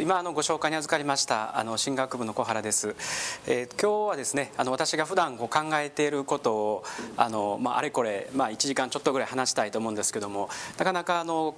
今あのご紹介に預かりましたあの進学部の小原です、えー、今日はですねあの私が普段こう考えていることをあの、まあ、あれこれ、まあ、1時間ちょっとぐらい話したいと思うんですけどもなかなかあの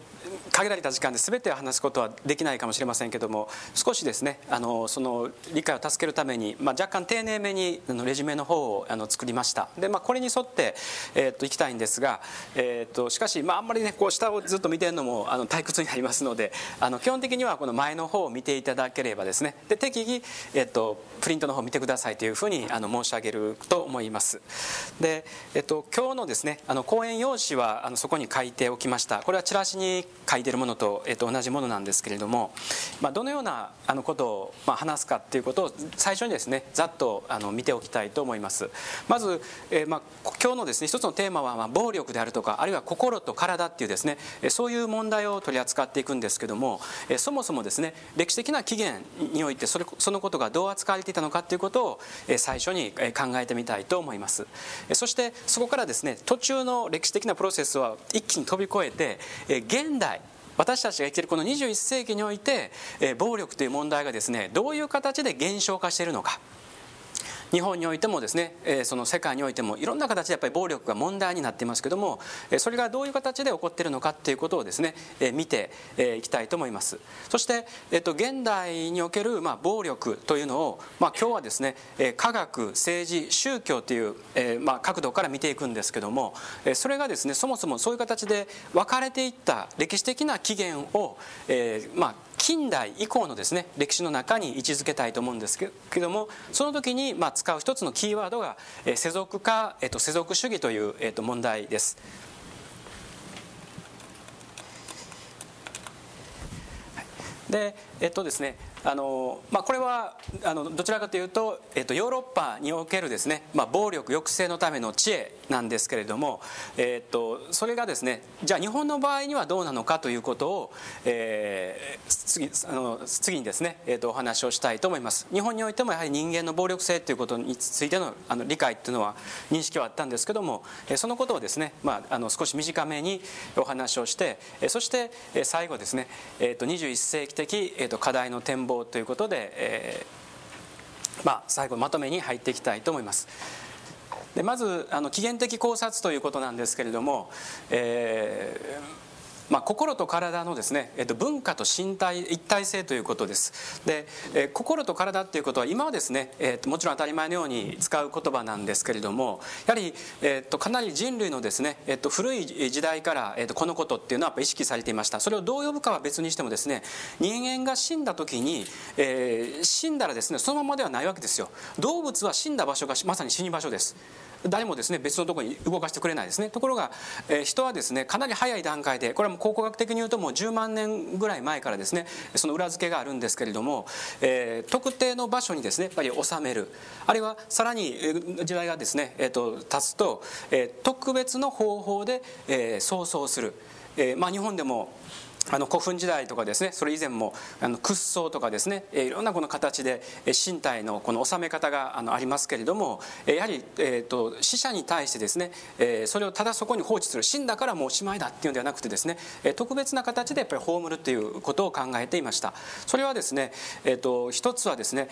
限られた時間で全てを話すことはできないかもしれませんけども少しですねあのその理解を助けるために、まあ、若干丁寧めにあのレジュメの方をあの作りました。で、まあ、これに沿って、えー、といきたいんですが、えー、としかし、まあ、あんまりねこう下をずっと見てるのもあの退屈になりますのであの基本的にはこの前の方を見ていただければですね。で適宜、えっと、プリントの方見てくださいというふうにあの申し上げると思います。で、えっと、今日のですねあの講演用紙はあのそこに書いておきました。これはチラシに書いてるものと、えっと、同じものなんですけれども、まあ、どのようなあのことを、まあ、話すかっていうことを最初にですねざっとあの見ておきたいと思います。まず、えー、まあ、今日のですね一つのテーマは、まあ、暴力であるとかあるいは心と体っていうですねそういう問題を取り扱っていくんですけどもそもそもですね歴史的な起源においてそれそのことがどう扱われていたのかということを最初に考えてみたいと思います。そしてそこからですね途中の歴史的なプロセスは一気に飛び越えて現代私たちが生きているこの21世紀において暴力という問題がですねどういう形で減少化しているのか。日本においてもですね、えその世界においてもいろんな形でやっぱり暴力が問題になっていますけどもそれがどういう形で起こっているのかっていうことをですね見ていきたいと思います。そして、えっと、現代における、まあ、暴力というのを、まあ、今日はですね科学政治宗教という、えまあ、角度から見ていくんですけどもそれがですねそもそもそういう形で分かれていった歴史的な起源を、えまあ近代以降のですね歴史の中に位置づけたいと思うんですけどもその時にまあ使う一つのキーワードが世俗化、えっと、世俗主義という、えっと、問題です。でえっとですねあのまあ、これはあのどちらかというと、えっと、ヨーロッパにおけるですね、まあ、暴力抑制のための知恵なんですけれども、えっと、それがですねじゃあ日本の場合にはどうなのかということを、えー、次あの次にですね、えっと、お話をしたいと思います。日本においてもやはり人間の暴力性ということについてのあの理解っていうのは認識はあったんですけどもそのことをですね、まあ、あの少し短めにお話をしてそして最後ですね、えっと、21世紀的、えっと、課題の展望望ということで、えー、まあ、最後まとめに入っていきたいと思います。でまずあの起源的考察ということなんですけれども、えーまあ、心と体のですね、えっと、文化と身体一体性ということです。で、え、心と体っていうことは今はですね、えー、ともちろん当たり前のように使う言葉なんですけれどもやはり、えー、とかなり人類のですね、えー、と古い時代から、えー、とこのことっていうのはやっぱ意識されていました。それをどう呼ぶかは別にしてもですね人間が死んだ時に、えー、死んだらですねそのままではないわけですよ。動物は死んだ場所がまさに死に場所です。誰もですね別のところに動かしてくれないですね。ところが、えー、人はですねかなり早い段階でこれはもう考古学的に言うともう10万年ぐらい前からですねその裏付けがあるんですけれども、えー、特定の場所にですねやっぱり収める。あるいはさらに時代がですね、えーと、経つと、えー、特別の方法で、えー、葬送する、えーまあ、日本でもあの古墳時代とかですねそれ以前もあの屈葬とかですねいろんなこの形で身体のこの収め方があのありますけれどもやはり、えーと、死者に対してですねそれをただそこに放置する死んだからもうおしまいだっていうんではなくてですね特別な形でやっぱり葬るっていうことを考えていました。それはですね、えーと、一つはですね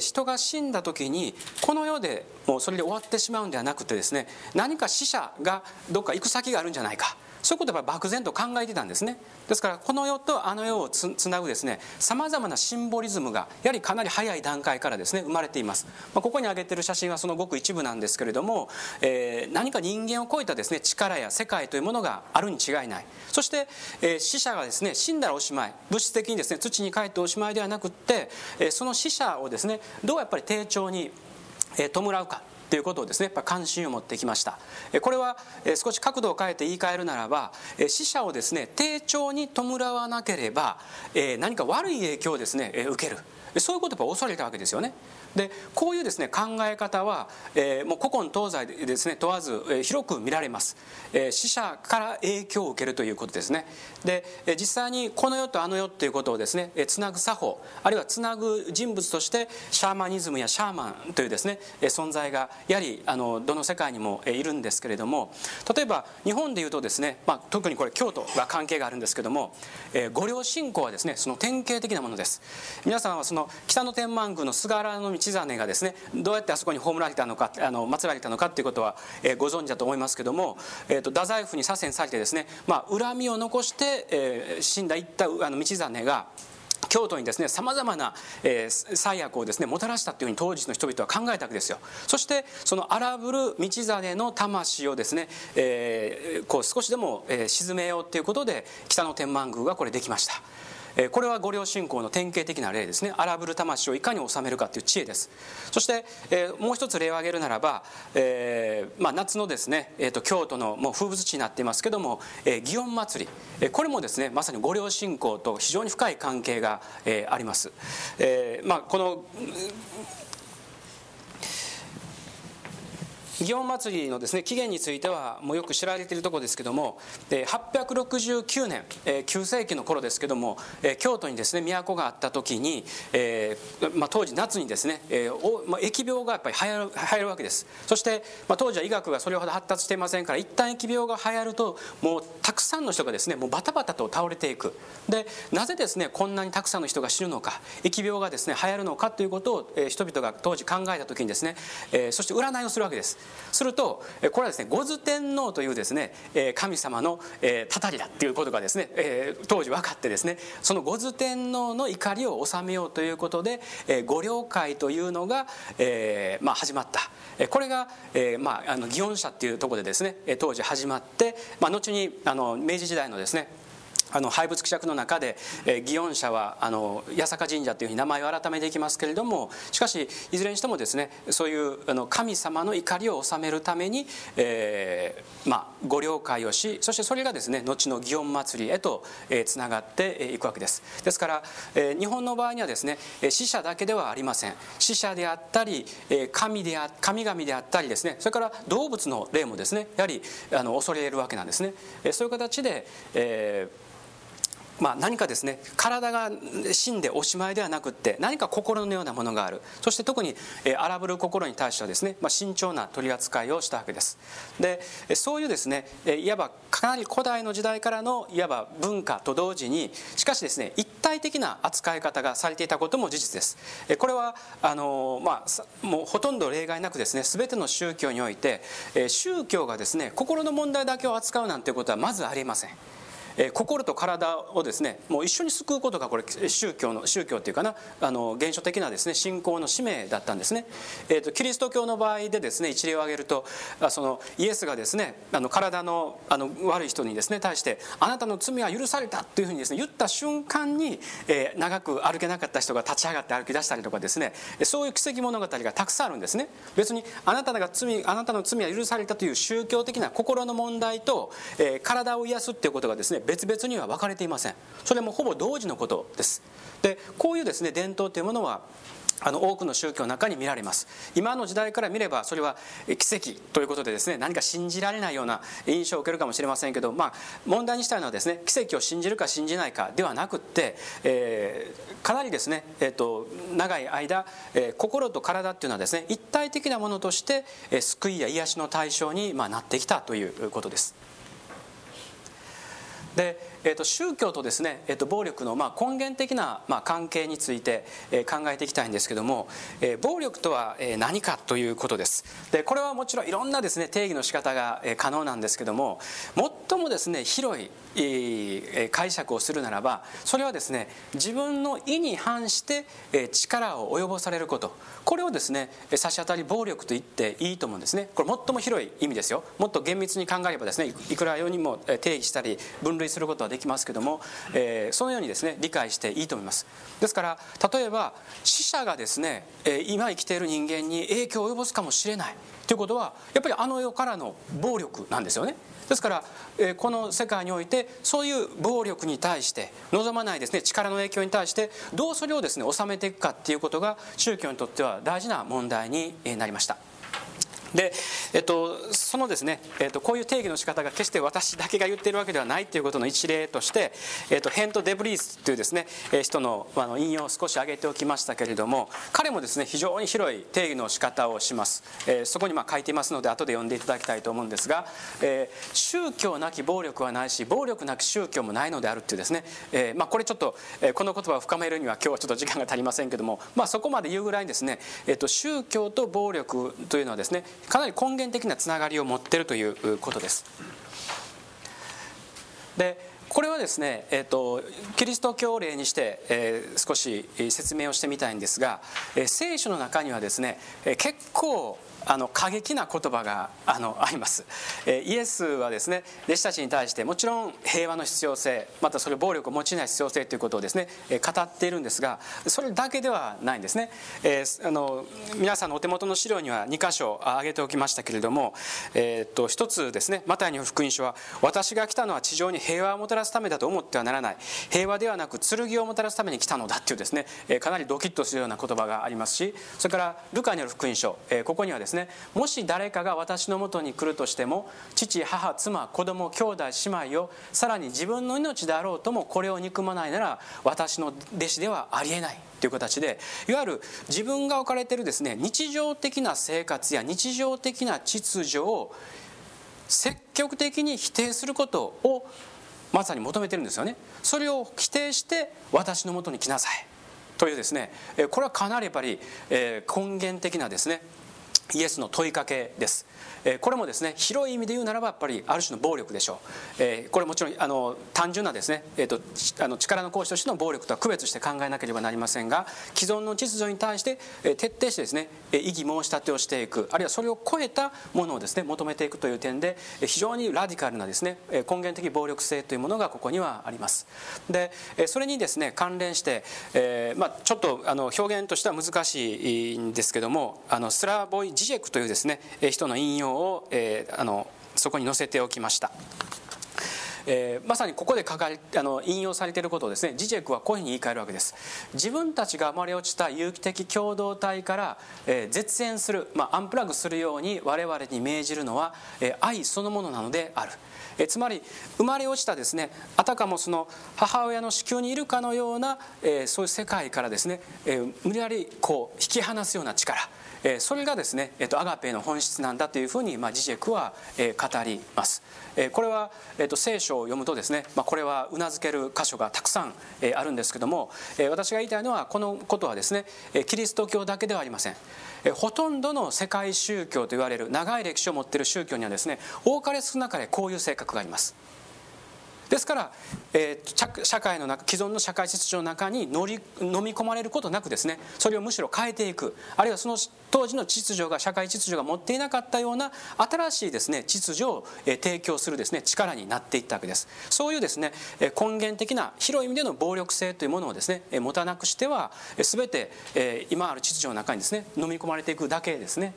人が死んだ時にこの世でもうそれで終わってしまうんではなくてですね何か死者がどっか行く先があるんじゃないか。そういうことをやっぱ漠然と考えてたんですね。ですからこの世とあの世をつなぐですねさまざまなシンボリズムがやはりかなり早い段階からですね生まれています、まあ、ここに挙げてる写真はそのごく一部なんですけれども、えー、何か人間を超えたですね力や世界というものがあるに違いない。そして、えー、死者がですね死んだらおしまい。物質的にですね土に帰っておしまいではなくって、えー、その死者をですねどうやっぱり丁重に弔うか。ということをですねやっぱ関心を持ってきました。これは少し角度を変えて言い換えるならば死者をですね丁重に弔わなければ何か悪い影響をですね受ける。そういうことを恐れたわけですよね。でこういうですね考え方は、えー、もう古今東西でですね問わず、えー、広く見られます、えー、死者から影響を受けるということですね。で、えー、実際にこの世とあの世っていうことをですね、えー、つなぐ作法あるいはつなぐ人物としてシャーマニズムやシャーマンというですね、えー、存在が、やはりあのどの世界にもいるんですけれども例えば日本でいうとですね、まあ、特にこれ京都が関係があるんですけども、えー、御陵信仰はですねその典型的なものです。皆さんはその北野天満宮の菅原道真がですねどうやってあそこに葬られたのかあの祀られたのかっていうことは、えー、ご存知だと思いますけども、えーと、太宰府に左遷されてですね、まあ、恨みを残して、えー、死んだ一ったあの道真が京都にですねさまざまな、えー、災悪をですねもたらしたというふうに当時の人々は考えたわけですよ。そしてその荒ぶる道真の魂をですね、えー、こう少しでも、えー、沈めようということで北野天満宮がこれできました。これは御陵信仰の典型的な例ですね。荒ぶる魂をいかに収めるかという知恵です。そして、もう一つ例を挙げるならば、えまあ、夏のですね、えーと、京都のもう風物詩になっていますけども、え、祇園祭り。これもですねまさに御陵信仰と非常に深い関係が、あります、えまあ、この祇園祭のですね起源についてはもうよく知られているところですけども869年9世紀の頃ですけども京都にですね都があった時に、えーまあ、当時夏にですね、えーまあ、疫病がやっぱり流行る流行るわけです。そして、まあ、当時は医学がそれほど発達していませんから一旦疫病が流行るともうたくさんの人がですねもうバタバタと倒れていく。でなぜですねこんなにたくさんの人が死ぬのか疫病がですね流行るのかということを、えー、人々が当時考えた時にですね、えー、そして占いをするわけです。するとこれはですね五頭天皇というですね神様のたたりだっていうことがですね当時分かってですねその五頭天皇の怒りを収めようということで御陵会というのがまあ始まった。これがまああの祇園社っていうところでですね当時始まってまあ後にあの明治時代のですねあの廃仏希釈の中で、え、祇園社はあの八坂神社というふうに名前を改めていきますけれどもしかしいずれにしてもですねそういうあの神様の怒りを収めるために、えーまあ、ご了解をしそしてそれがですね後の祇園祭へとつな、がっていくわけです。ですから、えー、日本の場合にはですね死者だけではありません。死者であったり神であ神々であったりですねそれから動物の例もですねやはりあの恐れるわけなんですね。そういう形で、えーまあ、何かですね体が死んでおしまいではなくって何か心のようなものがある。そして特に、荒ぶる心に対してはですね、まあ、慎重な取り扱いをしたわけです。でそういうですねいわばかなり古代の時代からのいわば文化と同時にしかしですね一体的な扱い方がされていたことも事実です。これはあの、まあ、もうほとんど例外なくですね全ての宗教において宗教がですね心の問題だけを扱うなんていうことはまずありません。え心と体をですねもう一緒に救うことがこれ宗教の宗教っていうかなあの原初的なですね信仰の使命だったんですね、えーと、キリスト教の場合でですね一例を挙げるとあそのイエスがですねあの体のあの悪い人にですね対してあなたの罪は許されたというふうにですね言った瞬間に、えー、長く歩けなかった人が立ち上がって歩き出したりとかですねそういう奇跡物語がたくさんあるんですね。別にあなたが罪あなたの罪は許されたという宗教的な心の問題と、えー、体を癒すっていうことがですね別々には分かれていません。それもほぼ同時のことです。でこういうですね伝統というものはあの多くの宗教の中に見られます。今の時代から見ればそれは奇跡ということでですね何か信じられないような印象を受けるかもしれませんけど、まあ、問題にしたいのはですね奇跡を信じるか信じないかではなくって、えー、かなりですね、えーと、長い間、えー、心と体っていうのはですね一体的なものとして、えー、救いや癒しの対象に、まあ、なってきたということです。で、えー、と宗教とですね、えー、と暴力のまあ根源的なまあ関係について、えー、考えていきたいんですけども、えー、暴力とは何かということです。でこれはもちろんいろんなですね定義の仕方が可能なんですけども最もですね広い解釈をするならばそれはですね自分の意に反して力を及ぼされること。これをですね差し当たり暴力と言っていいと思うんですね。これ最も広い意味ですよ。もっと厳密に考えればですねいくらようにも定義したり分類することはできますけども、えそのようにですね理解していいと思います。ですから例えば死者がですねえ今生きている人間に影響を及ぼすかもしれない。ということはやっぱりあの世からの暴力なんですよね。ですから、えこの世界においてそういう暴力に対して望まないですね力の影響に対してどうそれをですね収めていくかっていうことが宗教にとっては大事な問題になりました。で、えっと、そのですね、えっと、こういう定義の仕方が決して私だけが言っているわけではないということの一例として、えっと、ヘント・デブリースというですね、え人のあの引用を少し挙げておきましたけれども彼もですね非常に広い定義の仕方をします、えー、そこにまあ書いていますので後で読んでいただきたいと思うんですが、えー、宗教なき暴力はないし暴力なき宗教もないのであるっていうですね、えーまあ、これちょっと、えー、この言葉を深めるには今日はちょっと時間が足りませんけども、まあ、そこまで言うぐらいにですね、えーと、宗教と暴力というのはですねかなり根源的なつながりを持っているということです。でこれはですね、えーと、キリスト教例にして、えー、少し説明をしてみたいんですが、えー、聖書の中にはですね、えー、結構あの過激な言葉があのあります、えイエスはですね弟子たちに対してもちろん平和の必要性またそれ暴力を用いない必要性ということをですね、え語っているんですがそれだけではないんですね、え、あの皆さんのお手元の資料には2箇所挙げておきましたけれども、えー、っと一つですねマタイによる福音書は私が来たのは地上に平和をもたらすためだと思ってはならない。平和ではなく剣をもたらすために来たのだっていうですね、えかなりドキッとするような言葉がありますしそれからルカによる福音書、えここにはですねもし誰かが私のもとに来るとしても父母妻子供兄弟姉妹をさらに自分の命であろうともこれを憎まないなら私の弟子ではありえない。という形でいわゆる自分が置かれているですね日常的な生活や日常的な秩序を積極的に否定することをまさに求めてるんですよね。それを否定して私のもとに来なさい。というですねこれはかなりやっぱり根源的なですねイエスの問いかけです。これもですね広い意味で言うならばやっぱりある種の暴力でしょう。これもちろんあの単純なですね、えーと、あの力の行使としての暴力とは区別して考えなければなりませんが既存の秩序に対して徹底してですね異議申し立てをしていくあるいはそれを超えたものをですね求めていくという点で非常にラディカルなですね根源的暴力性というものがここにはあります。でそれにですね関連して、えーまあ、ちょっとあの表現としては難しいんですけどもあのスラボイ・ジジェクというですね人の引用を、えー、あのそこに載せておきました。えー、まさにここで書かれあの引用されていることをですねジジェクはこういうふうに言い換えるわけです。自分たちが生まれ落ちた有機的共同体から、えー、絶縁する、まあ、アンプラグするように我々に命じるのは、えー、愛そのものなのである。えつまり生まれ落ちたですねあたかもその母親の子宮にいるかのような、えそういう世界からですね、え無理やりこう引き離すような力。えそれがですね、えー、とアガペの本質なんだというふうに、まあ、ジジェクは、え語ります、えこれは、えー、と聖書を読むとですね、ま、これはうなずける箇所がたくさん、えあるんですけども、え私が言いたいのはこのことはですねキリスト教だけではありません。ほとんどの世界宗教と言われる長い歴史を持っている宗教にはですね多かれ少なかれこういう性格があります。ですから、えー、社会の中既存の社会秩序の中に乗り飲み込まれることなくですねそれをむしろ変えていく。あるいはその当時の秩序が社会秩序が持っていなかったような新しいですね秩序を、提供するですね力になっていったわけです。そういうですね根源的な広い意味での暴力性というものをですね持たなくしては全て、今ある秩序の中にですね飲み込まれていくだけですね。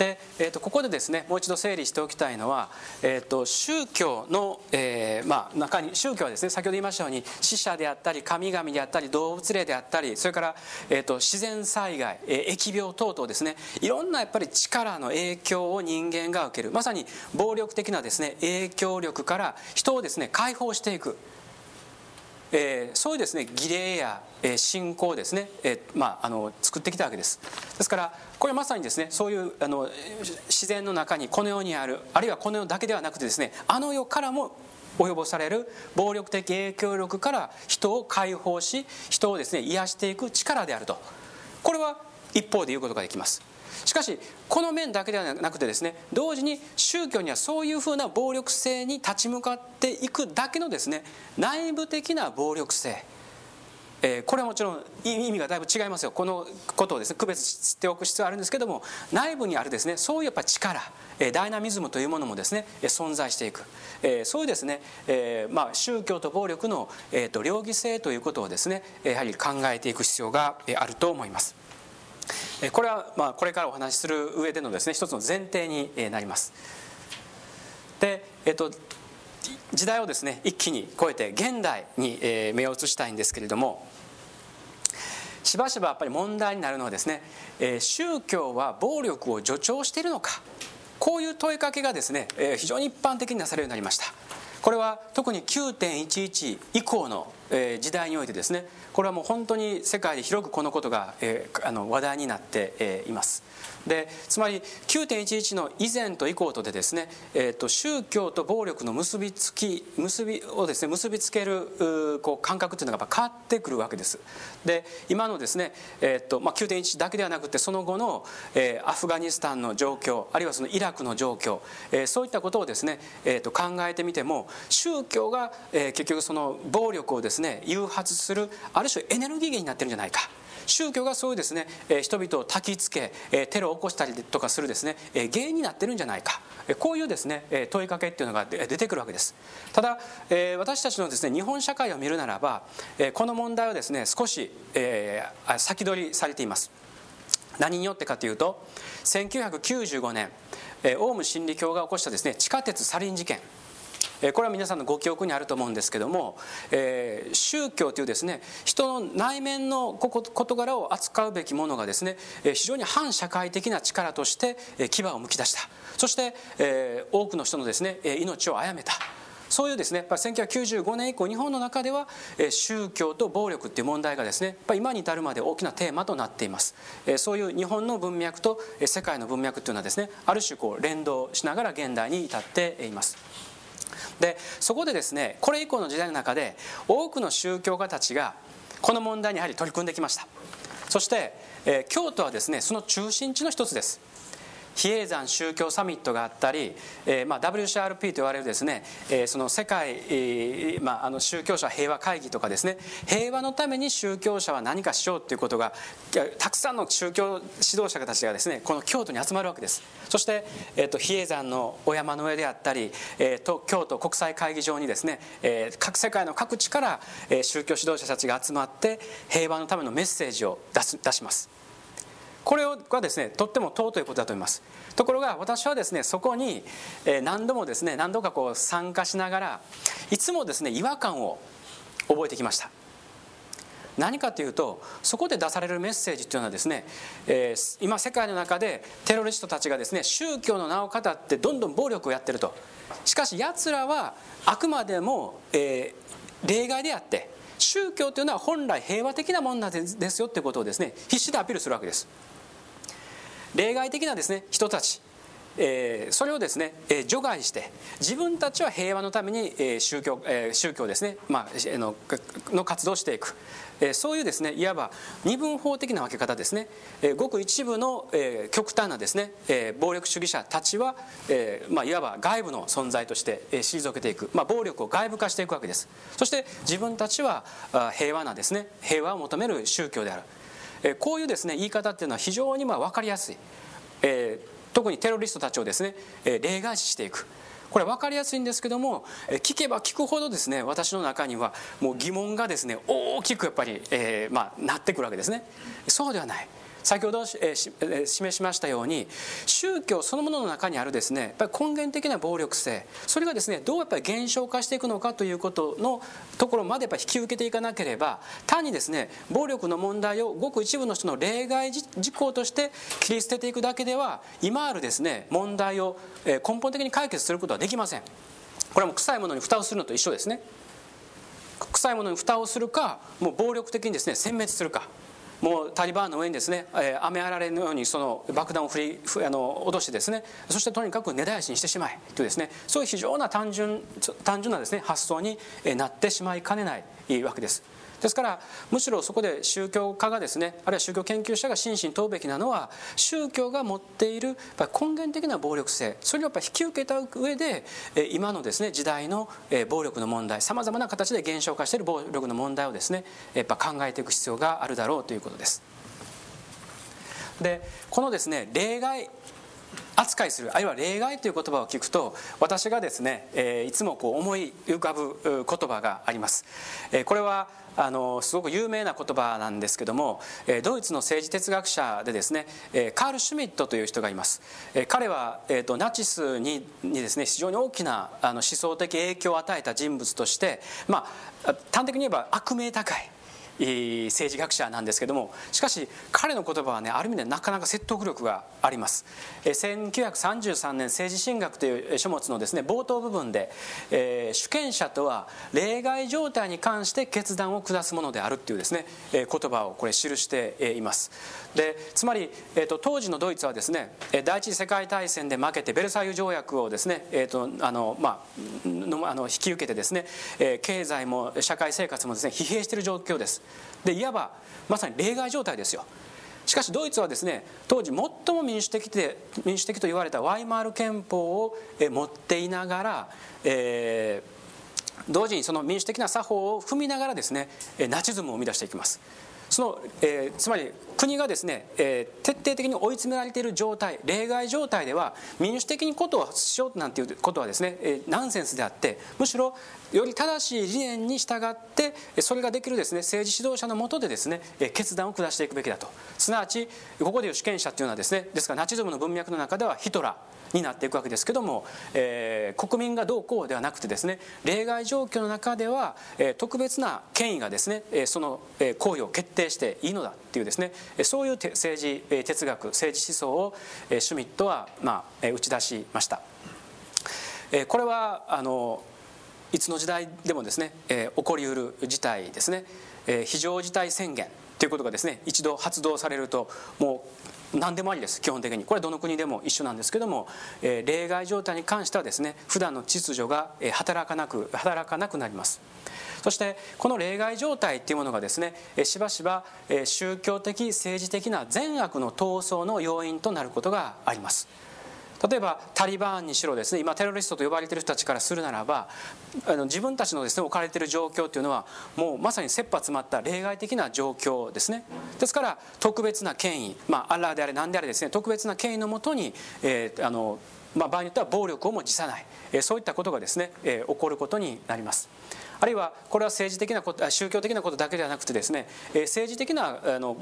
で、えー、とここでですねもう一度整理しておきたいのは、えー、と宗教の、えーまあ、中に宗教はですね先ほど言いましたように死者であったり神々であったり動物霊であったりそれから、えー、と自然災害、えー、疫病等々ですねいろんなやっぱり力の影響を人間が受ける。まさに暴力的なですね影響力から人をですね解放していく。えー、そういうですね儀礼や、えー、信仰をですね、えーまあ、あの作ってきたわけです。ですからこれまさにですねそういうあの自然の中にこの世にあるあるいはこの世だけではなくてですねあの世からも及ぼされる暴力的影響力から人を解放し人をですね癒していく力であると。これは一方で言うことができます。しかしこの面だけではなくてですね同時に宗教にはそういうふうな暴力性に立ち向かっていくだけのですね内部的な暴力性。えこれはもちろん意味がだいぶ違いますよ。このことをですね区別しておく必要があるんですけども内部にあるですねそういうやっぱ力ダイナミズムというものもですね存在していく。そういうですね、えまあ、宗教と暴力の、えー、と両義性ということをですねやはり考えていく必要があると思います。これはまあこれからお話しする上でのですね一つの前提になります。でえっと時代をですね一気に超えて現代に目を移したいんですけれどもしばしばやっぱり問題になるのはですね、宗教は暴力を助長しているのかこういう問いかけがですね、非常に一般的になされるようになりました。これは特に9.11以降の時代においてですねこれはもう本当に世界で広くこのことが話題になっています。でつまり9.11の以前と以降とでですね、えー、と宗教と暴力の結びつき結びをですね結びつけるこう感覚というのが変わってくるわけです。で今のですね、えーとまあ、9.11だけではなくてその後の、えー、アフガニスタンの状況あるいはそのイラクの状況、えー、そういったことをですね、えー、と考えてみても宗教が、えー、結局その暴力をですね誘発するある種エネルギー源になってるんじゃないか。宗教がそういうですね人々を焚きつけテロを起こしたりとかするですね原因になってるんじゃないか。こういうですね問いかけっていうのが出てくるわけです。ただ私たちのですね日本社会を見るならばこの問題はですね少し先取りされています。何によってかというと1995年オウム真理教が起こしたですね地下鉄サリン事件。これは皆さんのご記憶にあると思うんですけども、えー、宗教というですね人の内面の事柄を扱うべきものがですね非常に反社会的な力として牙をむき出した。そして、えー、多くの人のですね命を殺めた。そういうですねやっぱり1995年以降日本の中では宗教と暴力っていう問題がですねやっぱ今に至るまで大きなテーマとなっています。そういう日本の文脈と世界の文脈っていうのはですねある種こう連動しながら現代に至っています。でそこでですねこれ以降の時代の中で多くの宗教家たちがこの問題にやはり取り組んできました。そして、えー、京都はですねその中心地の一つです。比叡山宗教サミットがあったり、えーまあ、WCRP と言われるですね、えー、その世界、えーまあ、あの宗教者平和会議とかですね平和のために宗教者は何かしようということがたくさんの宗教指導者たちがですねこの京都に集まるわけです。そして、えーと、比叡山のお山の上であったり、えーと、京都国際会議場にですね、えー、各世界の各地から、えー、宗教指導者たちが集まって平和のためのメッセージを出す出します。これはですねとっても尊いことだと思います。ところが私はですねそこに何度もですね何度かこう参加しながらいつもですね違和感を覚えてきました。何かというとそこで出されるメッセージというのはですね、えー、今世界の中でテロリストたちがですね宗教の名を語ってどんどん暴力をやってると。しかしやつらはあくまでも、えー、例外であって宗教というのは本来平和的なものなんですよってことをですね必死でアピールするわけです。例外的なですね人たちえー、それをですね、えー、除外して自分たちは平和のために、えー、宗教、えー、宗教ですね、まあ、のの活動をしていく、そういうですねいわば二分法的な分け方ですね、ごく一部の、極端なですね、暴力主義者たちは、まあ、いわば外部の存在として、退けていく、まあ、暴力を外部化していくわけです。そして自分たちは平和なですね平和を求める宗教である。こういうですね言い方っていうのは非常にまあ分かりやすい、特にテロリストたちをですね例外視していく。これ分かりやすいんですけども聞けば聞くほどですね私の中にはもう疑問がですね大きくやっぱり、えーまあ、なってくるわけですね。そうではない。先ほど、えー、示しましたように宗教そのものの中にあるですねやっぱり根源的な暴力性それがですねどうやっぱり減少化していくのかということのところまでやっぱ引き受けていかなければ単にですね暴力の問題をごく一部の人の例外事項として切り捨てていくだけでは今あるですね問題を根本的に解決することはできません。これはもう臭いものに蓋をするのと一緒ですね。臭いものに蓋をするかもう暴力的にですね殲滅するか。もうタリバンの上にですね、えー、雨あられのようにその爆弾を振りあの脅してですねそしてとにかく根絶やしにしてしまえというですねそういう非常な単純単純なですね発想になってしまいかねないわけです。ですからむしろそこで宗教家がですねあるいは宗教研究者が真摯に問うべきなのは宗教が持っている根源的な暴力性それをやっぱ引き受けた上で今のですね時代の暴力の問題さまざまな形で減少化している暴力の問題をですねやっぱ考えていく必要があるだろうということです。でこのですね例外扱いするあるいは例外という言葉を聞くと私がですね、えいつもこう思い浮かぶ言葉があります、えこれはあのすごく有名な言葉なんですけどもドイツの政治哲学者でですねカール・シュミットという人がいます。彼は、えーと、ナチスににですね非常に大きなあの思想的影響を与えた人物として、まあ、端的に言えば悪名高い政治学者なんですけどもしかし彼の言葉はねある意味でなかなか説得力があります。1933年政治神学という書物のですね冒頭部分で、えー、主権者とは例外状態に関して決断を下すものであるっていうですね、えー、言葉をこれ記しています。でつまり、えーと、当時のドイツはですね第一次世界大戦で負けてベルサイユ条約をですね、えーとあのまあ、のあの引き受けてですね、えー、経済も社会生活もですね疲弊している状況です。でいわばまさに例外状態ですよ。しかしドイツはですね当時最も民主的で民主的と言われたワイマール憲法を持っていながら、えー、同時にその民主的な作法を踏みながらですねナチズムを生み出していきます。その、えー、つまり国がですね、えー、徹底的に追い詰められている状態例外状態では民主的にことをしようなんていうことはですね、えー、ナンセンスであってむしろより正しい理念に従ってそれができるですね政治指導者のもとでですね決断を下していくべきだと。すなわちここでいう主権者っていうのはですねですからナチズムの文脈の中ではヒトラーになっていくわけですけども、えー、国民がどうこうではなくてですね例外状況の中では、えー、特別な権威がですね、えー、その行為を決定していいのだ。っていうですねそういう政治哲学政治思想をシュミットは、まあ、打ち出しました。これはあのいつの時代でもですね、え、起こりうる事態ですね、え、非常事態宣言ということがですね一度発動されるともう何でもありです基本的に。これはどの国でも一緒なんですけども、えー、例外状態に関してはですね普段の秩序が働かなく働かなくなります。そしてこの例外状態っていうものがですねしばしば宗教的政治的な善悪の闘争の要因となることがあります。例えばタリバーンにしろですね今テロリストと呼ばれている人たちからするならばあの自分たちのですね置かれている状況というのはもうまさに切羽詰まった例外的な状況ですね。ですから特別な権威、まあ、アッラーであれ何であれですね特別な権威のもとに、えー、あのまあ、場合によっては暴力をも辞さない、えそういったことがですね、え起こることになります。あるいはこれは政治的なこと宗教的なことだけではなくてですね、政治的なあの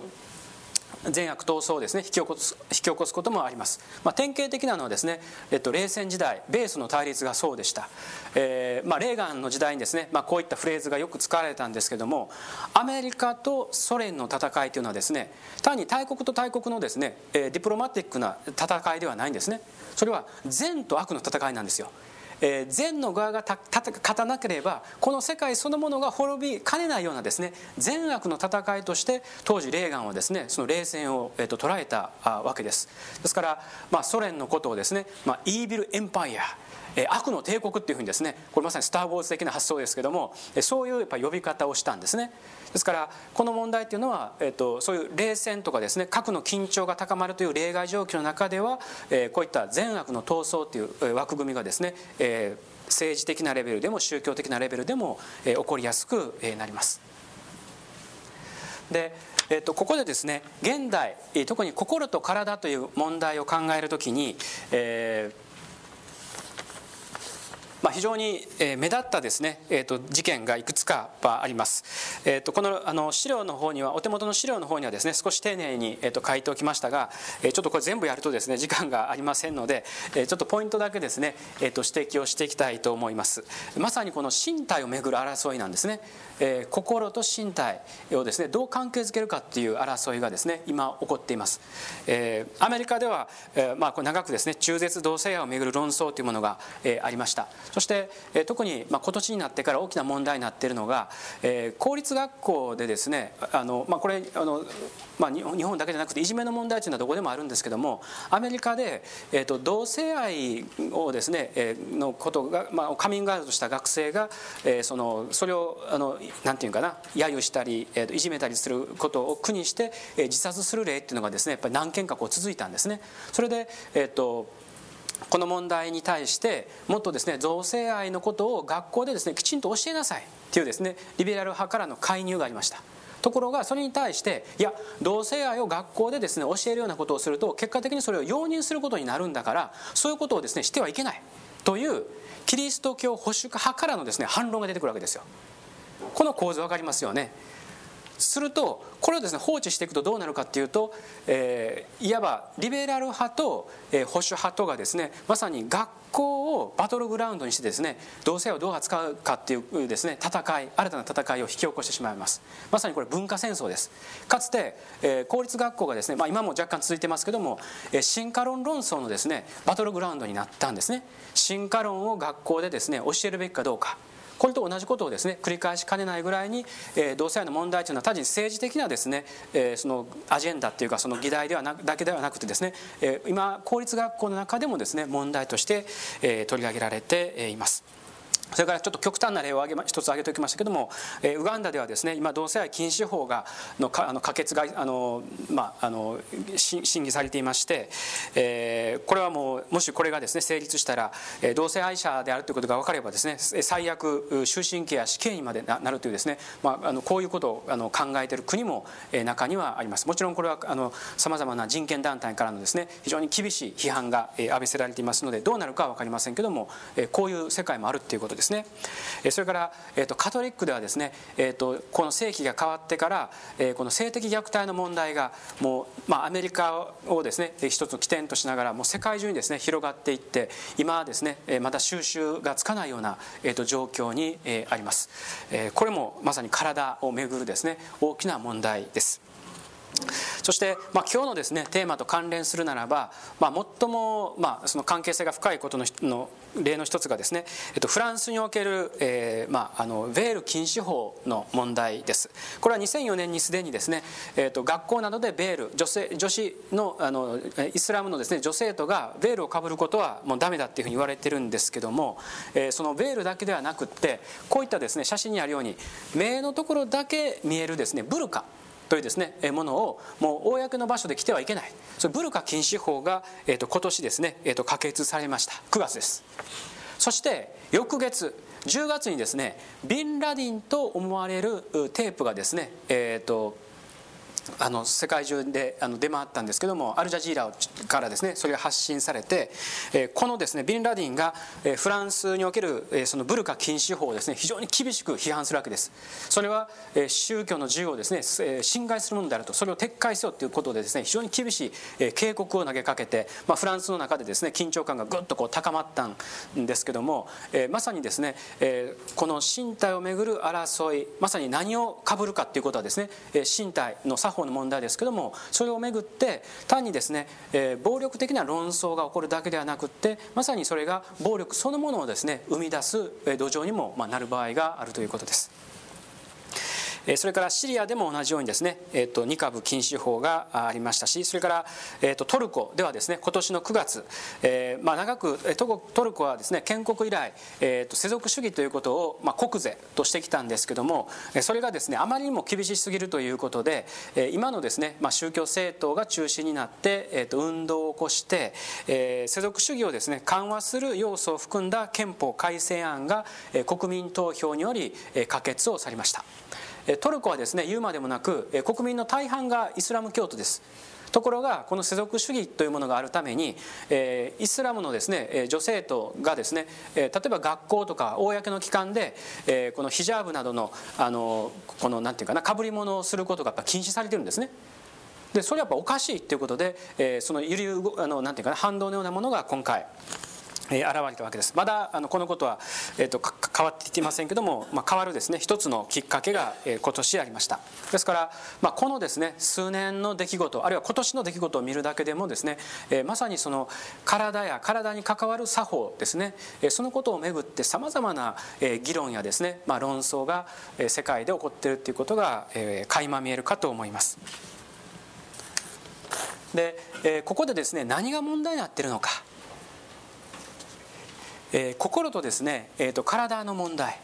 善悪闘争をですね。引き起こす引き起こすこともあります、まあ、典型的なのはですね、えっと、冷戦時代米ソの対立がそうでした、えーまあ、レーガンの時代にですね、まあ、こういったフレーズがよく使われたんですけどもアメリカとソ連の戦いというのはですね単に大国と大国のですね、えー、ディプロマティックな戦いではないんですね。それは善と悪の戦いなんですよ。えー、善の側が勝たなければこの世界そのものが滅びかねないようなですね善悪の戦いとして当時レーガンはですねその冷戦を、えーと、捉えたわけです。ですから、まあ、ソ連のことをですね、まあ、イービルエンパイア悪の帝国っていうふうにですねこれまさにスター・ウォーズ的な発想ですけどもそういうやっぱ呼び方をしたんですねですからこの問題っていうのは、えーと、そういう冷戦とかですね核の緊張が高まるという例外状況の中では、え、こういった善悪の闘争っていう枠組みがですね、え、政治的なレベルでも宗教的なレベルでも、え、起こりやすくなります。でえー、とここでですね現代特に心と体という問題を考えるときに、えーまあ、非常に目立ったですね、えー、と事件がいくつかあります、えー、とこのあの資料の方にはお手元の資料の方にはですね少し丁寧に、えー、と書いておきましたが、えちょっとこれ全部やるとですね時間がありませんので、えちょっとポイントだけですね、えー、と指摘をしていきたいと思います。まさにこの身体をめぐる争いなんですね、えー、心と身体をですねどう関係づけるかっていう争いがですね今起こっています、えー、アメリカでは、えー、まあこれ長くですね中絶同性愛をめぐる論争というものが、えー、ありました。そして、え、特に、まあ、今年になってから大きな問題になっているのが、え、公立学校でですねあの、まあ、これあの、まあ、日本だけじゃなくていじめの問題というのはどこでもあるんですけどもアメリカで、えーと、同性愛をですね、えー、のことが、まあ、カミングアウトした学生が、えー、そのそれをあのなんていうかな揶揄したり、えー、といじめたりすることを苦にして、えー、自殺する例っていうのがですねやっぱり何件かこう続いたんですね。それで、えーとこの問題に対してもっとですね同性愛のことを学校でですねきちんと教えなさいっていうですねリベラル派からの介入がありました。ところがそれに対していや同性愛を学校でですね教えるようなことをすると結果的にそれを容認することになるんだからそういうことをですねしてはいけない。というキリスト教保守派からのですね反論が出てくるわけですよ。この構図分かりますよね。するとこれをですね放置していくとどうなるかっていうと、えー、いわばリベラル派と、えー、保守派とがですねまさに学校をバトルグラウンドにしてですね同性をどう扱うかっていうですね戦い新たな戦いを引き起こしてしまいます。まさにこれ文化戦争です。かつて、えー、公立学校がですね、まあ、今も若干続いてますけども、えー、進化論論争のですねバトルグラウンドになったんですね。進化論を学校でですね教えるべきかどうか。これと同じことをですね繰り返しかねないぐらいに、えー、同性愛の問題というのは単に政治的なですね、えー、そのアジェンダっていうかその議題ではなだけではなくてですね、えー、今公立学校の中でもですね問題として、えー、取り上げられています。それからちょっと極端な例を挙げ一つ挙げておきましたけども、えー、ウガンダではですね今同性愛禁止法がのかあの可決があの、まあ、あの審議されていまして、えー、これはもうもしこれがですね成立したら、えー、同性愛者であるということが分かればですね最悪終身刑や死刑にまでなるというですね、まあ、あのこういうことをあの考えている国も、えー、中にはあります。もちろんこれはさまざまな人権団体からのですね非常に厳しい批判が、えー、浴びせられていますのでどうなるかは分かりませんけども、えー、こういう世界もあるということですね。それから、えー、とカトリックではですね、えー、とこの世紀が変わってから、えー、この性的虐待の問題がもう、まあ、アメリカをですね一つの起点としながらもう世界中にですね広がっていって今はですねまた収集がつかないような、えー、と状況に、えー、あります、えー、これもまさに体をめぐるですね大きな問題です。そして、まあ、今日のですねテーマと関連するならば、まあ、最も、まあ、その関係性が深いことのの例の一つがですね、えっと、フランスにおける、えーまあ、あのベール禁止法の問題です。これは2004年にすでにですね、えっと、学校などでベール女性女子のあのイスラムのですね女生徒がベールをかぶることはもうダメだっていうふうに言われてるんですけども、えー、そのベールだけではなくってこういったですね写真にあるように目のところだけ見えるですねブルカ。というですねものをもう公の場所で来てはいけない。それブルカ禁止法が、えー、と今年ですね、えー、と可決されました。9月です。そして翌月10月にですねビンラディンと思われるテープがですね、えーとあの世界中であの出回ったんですけどもアルジャジーラからですねそれが発信されて、えこのですねビンラディンが、えフランスにおける、えそのブルカ禁止法をですね非常に厳しく批判するわけです。それは、え宗教の自由をですね、え侵害するものであると。それを撤回せよということでですね非常に厳しい、え警告を投げかけて、まあ、フランスの中でですね緊張感がぐっとこう高まったんですけども、えまさにですね、えこの身体をめぐる争いまさに何をかぶるかということはですね、え身体の作法の問題ですけどもそれをめぐって単にですね、えー、暴力的な論争が起こるだけではなくってまさにそれが暴力そのものをですね生み出す土壌にもなる場合があるということです。それからシリアでも同じようにですね、えー、と2株禁止法がありましたしそれから、えー、とトルコではですね今年の9月、えーまあ、長くトルコはですね建国以来、えー、と世俗主義ということを、まあ、国是としてきたんですけどもそれがですねあまりにも厳しすぎるということで今のですね、まあ、宗教政党が中心になって、えー、と運動を起こして、えー、世俗主義をですね緩和する要素を含んだ憲法改正案が国民投票により可決をされました。トルコはですね言うまでもなく国民の大半がイスラム教徒ですところがこの世俗主義というものがあるために、え、イスラムのですね女性徒がですね、え、例えば学校とか公の機関で、え、このヒジャーブなどのあのこのなんていうかなかぶり物をすることがやっぱ禁止されてるんですね。でそれはやっぱおかしいっていうことで、え、その揺りあのなんていうかな反動のようなものが今回現れたわけです。まだあのこのことは、えーと、変わっていませんけども、まあ、変わるですね。一つのきっかけが、えー、今年ありました。ですから、まあ、このですね数年の出来事あるいは今年の出来事を見るだけでもですね、えー、まさにその体や体に関わる作法ですね、えー、そのことをめぐってさまざまな、えー、議論やですね、まあ、論争が、えー、世界で起こっているということが、えー、垣間見えるかと思います。で、えー、ここでですね何が問題になっているのか。えー、心とですね、えーと、体の問題。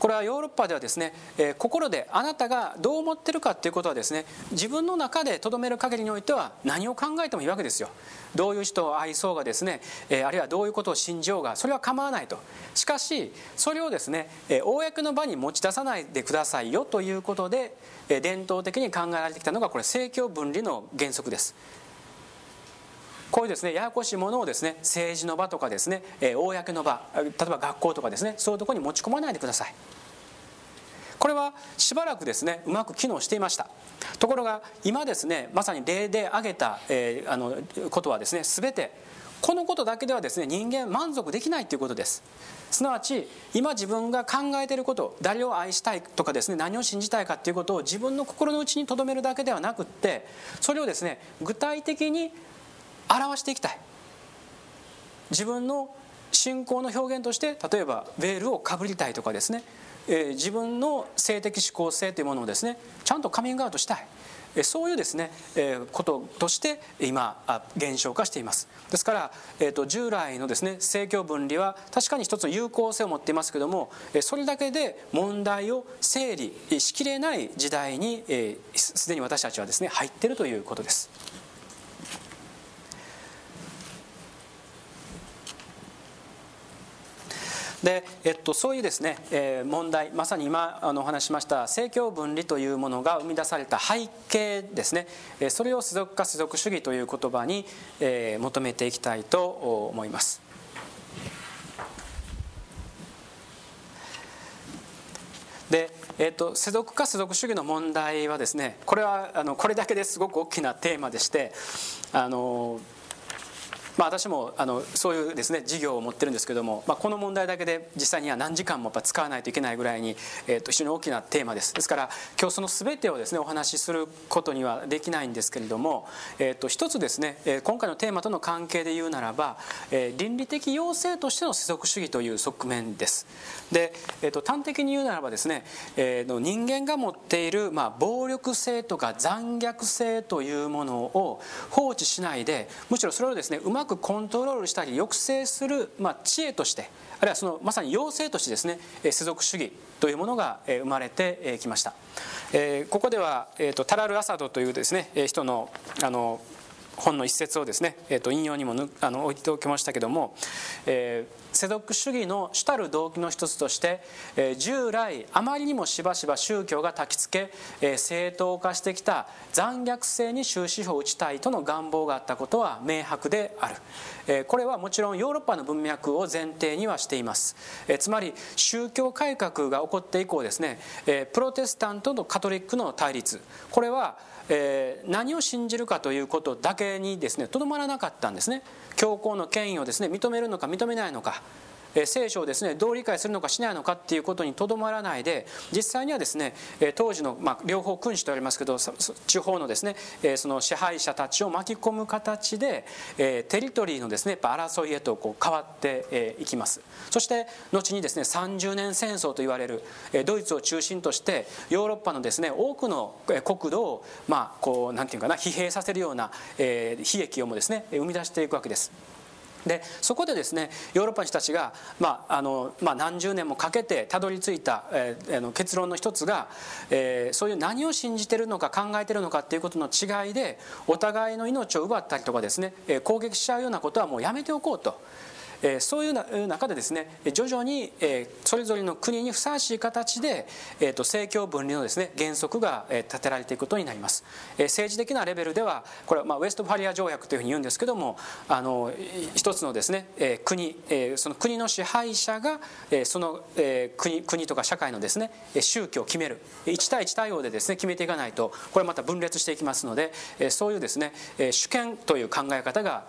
これはヨーロッパではですね、えー、心であなたがどう思ってるかっていうことはですね自分の中でとどめる限りにおいては何を考えてもいいわけですよ。どういう人を愛そうがですね、えー、あるいはどういうことを信じようがそれは構わないと。しかしそれをですね、えー、公の場に持ち出さないでくださいよということで、え、伝統的に考えられてきたのがこれ政教分離の原則です。こういうですねややこしいものをですね政治の場とかですね、えー、公の場例えば学校とかですねそういうところに持ち込まないでください。これはしばらくですねうまく機能していました。ところが今ですねまさに例で挙げた、えー、あのことはですね全てこのことだけではですね人間満足できないということです。すなわち今自分が考えていること誰を愛したいとかですね何を信じたいかということを自分の心の内に留めるだけではなくってそれをですね具体的に表していきたい。自分の信仰の表現として例えばベールをかぶりたいとかですね、えー、自分の性的指向性というものをですねちゃんとカミングアウトしたい。そういうですね、えー、こととして今減少化しています。ですから、えーと、従来のですね政教分離は確かに一つの有効性を持っていますけどもそれだけで問題を整理しきれない時代にすで、えー、に私たちはですね入っているということです。で、えっと、そういうですね、えー、問題まさに今あのお話しました政教分離というものが生み出された背景ですね、えー、それを世俗化世俗主義という言葉に、えー、求めていきたいと思います。でえーと、世俗化世俗主義の問題はですねこれはあのこれだけですごく大きなテーマでしてあのまあ、私もあのそういうですね事業を持ってるんですけども、まあ、この問題だけで実際には何時間もやっぱ使わないといけないぐらいに、えー、と非常に大きなテーマです。ですから今日その全てをですねお話しすることにはできないんですけれども、えー、と一つですねえ今回のテーマとの関係で言うならば、え、倫理的要請としての世俗主義という側面です。で、えー、と端的に言うならばですね、えー、人間が持っている、まあ、暴力性とか残虐性というものを放置しないでむしろそれをですねうまくコントロールしたり抑制する、まあ、知恵としてあるいはそのまさに要請としてですね世俗主義というものが生まれてきました。ここでは、えーと、タラル・アサドというですね人のあの本の一節をですね、えー、と引用にもあの置いておきましたけども、えー世俗主義の主たる動機の一つとして、え従来あまりにもしばしば宗教が焚きつけ、え正当化してきた残虐性に終止符を打ちたいとの願望があったことは明白である、えこれはもちろんヨーロッパの文脈を前提にはしています、えつまり宗教改革が起こって以降ですね、えプロテスタントとカトリックの対立。これはえー、何を信じるかということだけにですねとどまらなかったんですね。教皇の権威をですね認めるのか認めないのか。聖書をですねどう理解するのかしないのかっていうことにとどまらないで実際にはですね当時の、まあ、両方君主と言われますけど地方のですねその支配者たちを巻き込む形でテリトリーのですね争いへとこう変わっていきますそして後にですね30年戦争と言われるドイツを中心としてヨーロッパのですね多くの国土をまあこうなんていうかな疲弊させるような悲劇をもですね生み出していくわけです。でそこでですねヨーロッパの人たちが、まああのまあ、何十年もかけてたどり着いた、えー、結論の一つが、えー、そういう何を信じてるのか考えてるのかっていうことの違いでお互いの命を奪ったりとかですね攻撃しちゃうようなことはもうやめておこうと。そういう中でですね徐々に、それぞれの国にふさわしい形で、政教分離のですね原則が、立てられていくことになります、政治的なレベルではこれは、まあ、ウェストファリア条約というふうに言うんですけどもあの一つのですね、国、その国の支配者が、その、国国とか社会のですね宗教を決める。1対1対応でですね決めていかないとこれまた分裂していきますので、そういうですね主権という考え方が、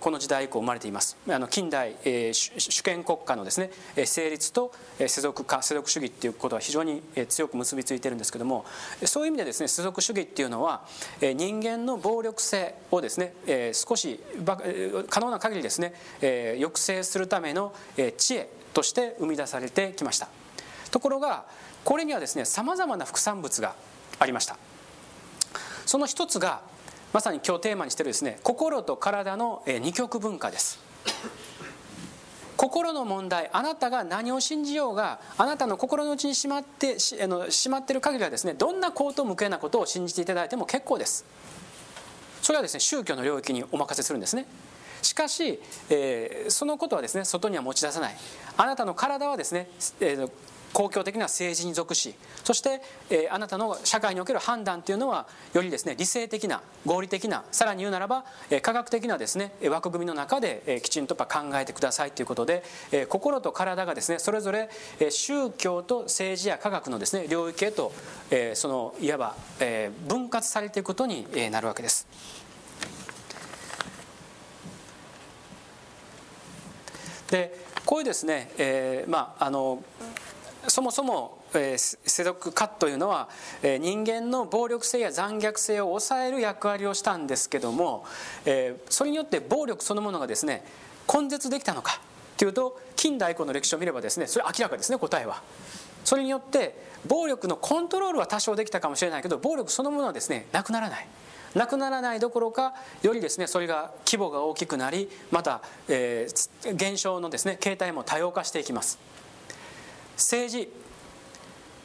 この時代以降生まれています。あの近代え主権国家のですね成立と世俗化世俗主義っていうことは非常に強く結びついてるんですけどもそういう意味でですね世俗主義っていうのは人間の暴力性をですね少し可能な限りですね抑制するための知恵として生み出されてきました。ところがこれにはですねさまざまな副産物がありました。その一つがまさに今日テーマにしてるですね心と体の二極文化です。心の問題あなたが何を信じようがあなたの心の内にしまってしあのしまってる限りはですねどんな高等無形なことを信じていただいても結構です。それはですね宗教の領域にお任せするんですね。しかし、えー、そのことはですね外には持ち出さない。あなたの体はですね、えー、公共的な政治に属しそして、えあなたの社会における判断というのはよりですね理性的な合理的なさらに言うならば、え科学的なですね枠組みの中で、えきちんと考えてくださいということで、え心と体がですねそれぞれ、え宗教と政治や科学のですね領域へと、えそのいわば、え分割されていくことになるわけです。でこういうですね、えー、まああのそもそも、えー、世俗化というのは、えー、人間の暴力性や残虐性を抑える役割をしたんですけども、えー、それによって暴力そのものがですね根絶できたのかというと近代以降の歴史を見ればですねそれ明らかですね答えは。それによって暴力のコントロールは多少できたかもしれないけど暴力そのものはですねなくならない。なくならないどころかよりですねそれが規模が大きくなりまた、えー、現象のですね形態も多様化していきます政治。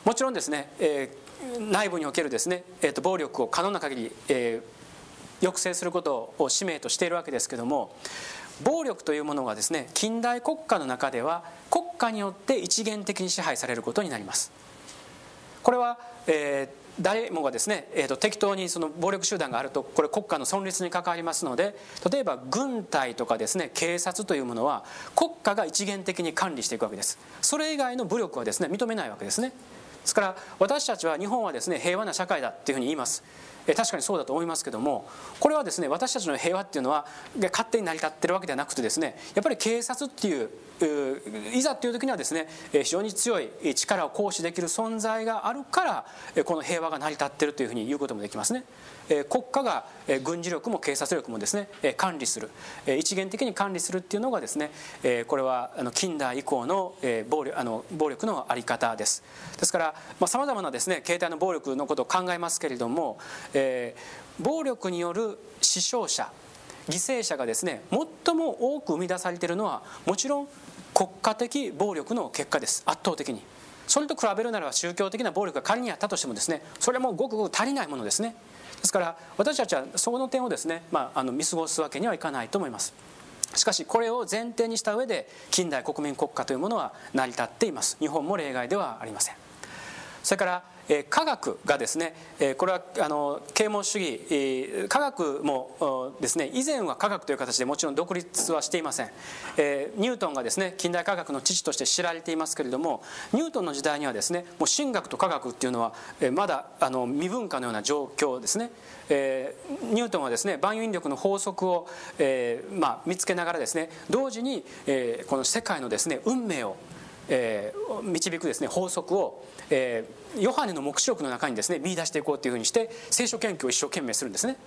もちろんですね、えー、内部におけるですね、えーと、暴力を可能な限り、えー、抑制することを使命としているわけですけども暴力というものはですね近代国家の中では国家によって一元的に支配されることになります。これは、えー誰もがですね、えーと、適当にその暴力集団があるとこれ国家の存立に関わりますので例えば軍隊とかですね警察というものは国家が一元的に管理していくわけです。それ以外の武力はですね認めないわけですね。ですから私たちは日本はですね平和な社会だっていうふうに言います。確かにそうだと思いますけどもこれはですね私たちの平和っていうのは勝手に成り立ってるわけではなくてですねやっぱり警察っていういざという時にはですね非常に強い力を行使できる存在があるからこの平和が成り立ってるというふうに言うこともできますね。国家が軍事力も警察力もですね管理する一元的に管理するっていうのがですねこれは近代以降の暴力あの暴力の在り方です。ですからさまざ、まなですね形態の暴力のことを考えますけれども暴力による死傷者犠牲者がですね最も多く生み出されているのはもちろん国家的暴力の結果です。圧倒的に。それと比べるならば宗教的な暴力が仮にあったとしてもですねそれはもうごくごく足りないものですね。ですから私たちはその点をですね、まあ、あの見過ごすわけにはいかないと思います。しかしこれを前提にした上で近代国民国家というものは成り立っています。日本も例外ではありません。それから科学がですね、えこれはあの啓蒙主義、科学もですね以前は科学という形でもちろん独立はしていません、えニュートンがですね近代科学の父として知られていますけれどもニュートンの時代にはですねもう神学と科学っていうのは、えまだあの未文化のような状況ですね、えニュートンはですね万有引力の法則を、えまあ、見つけながらですね同時に、えこの世界のですね運命をえー、導くですね法則を、えー、ヨハネの黙示録の中にですね見出していこうというふうにして聖書研究を一生懸命するんですね。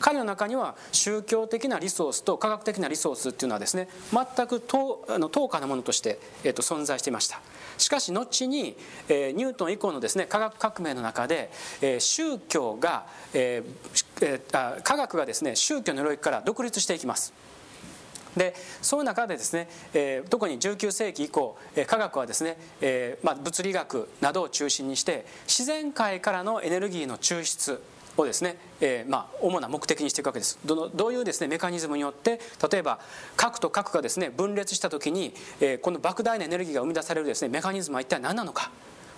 彼の中には宗教的なリソースと科学的なリソースっていうのはですね全く等あの等価なものとして、えー、と存在していましたしかし後に、えー、ニュートン以降のですね科学革命の中で、えー、宗教が、えーえー、科学がですね宗教の領域から独立していきますでその中でですね、えー、特に19世紀以降、科学はですね、えーまあ、物理学などを中心にして自然界からのエネルギーの抽出をですね、えーまあ、主な目的にしていくわけです。どどういうですねメカニズムによって例えば核と核がですね分裂した時に、えー、この莫大なエネルギーが生み出されるですねメカニズムは一体何なのか。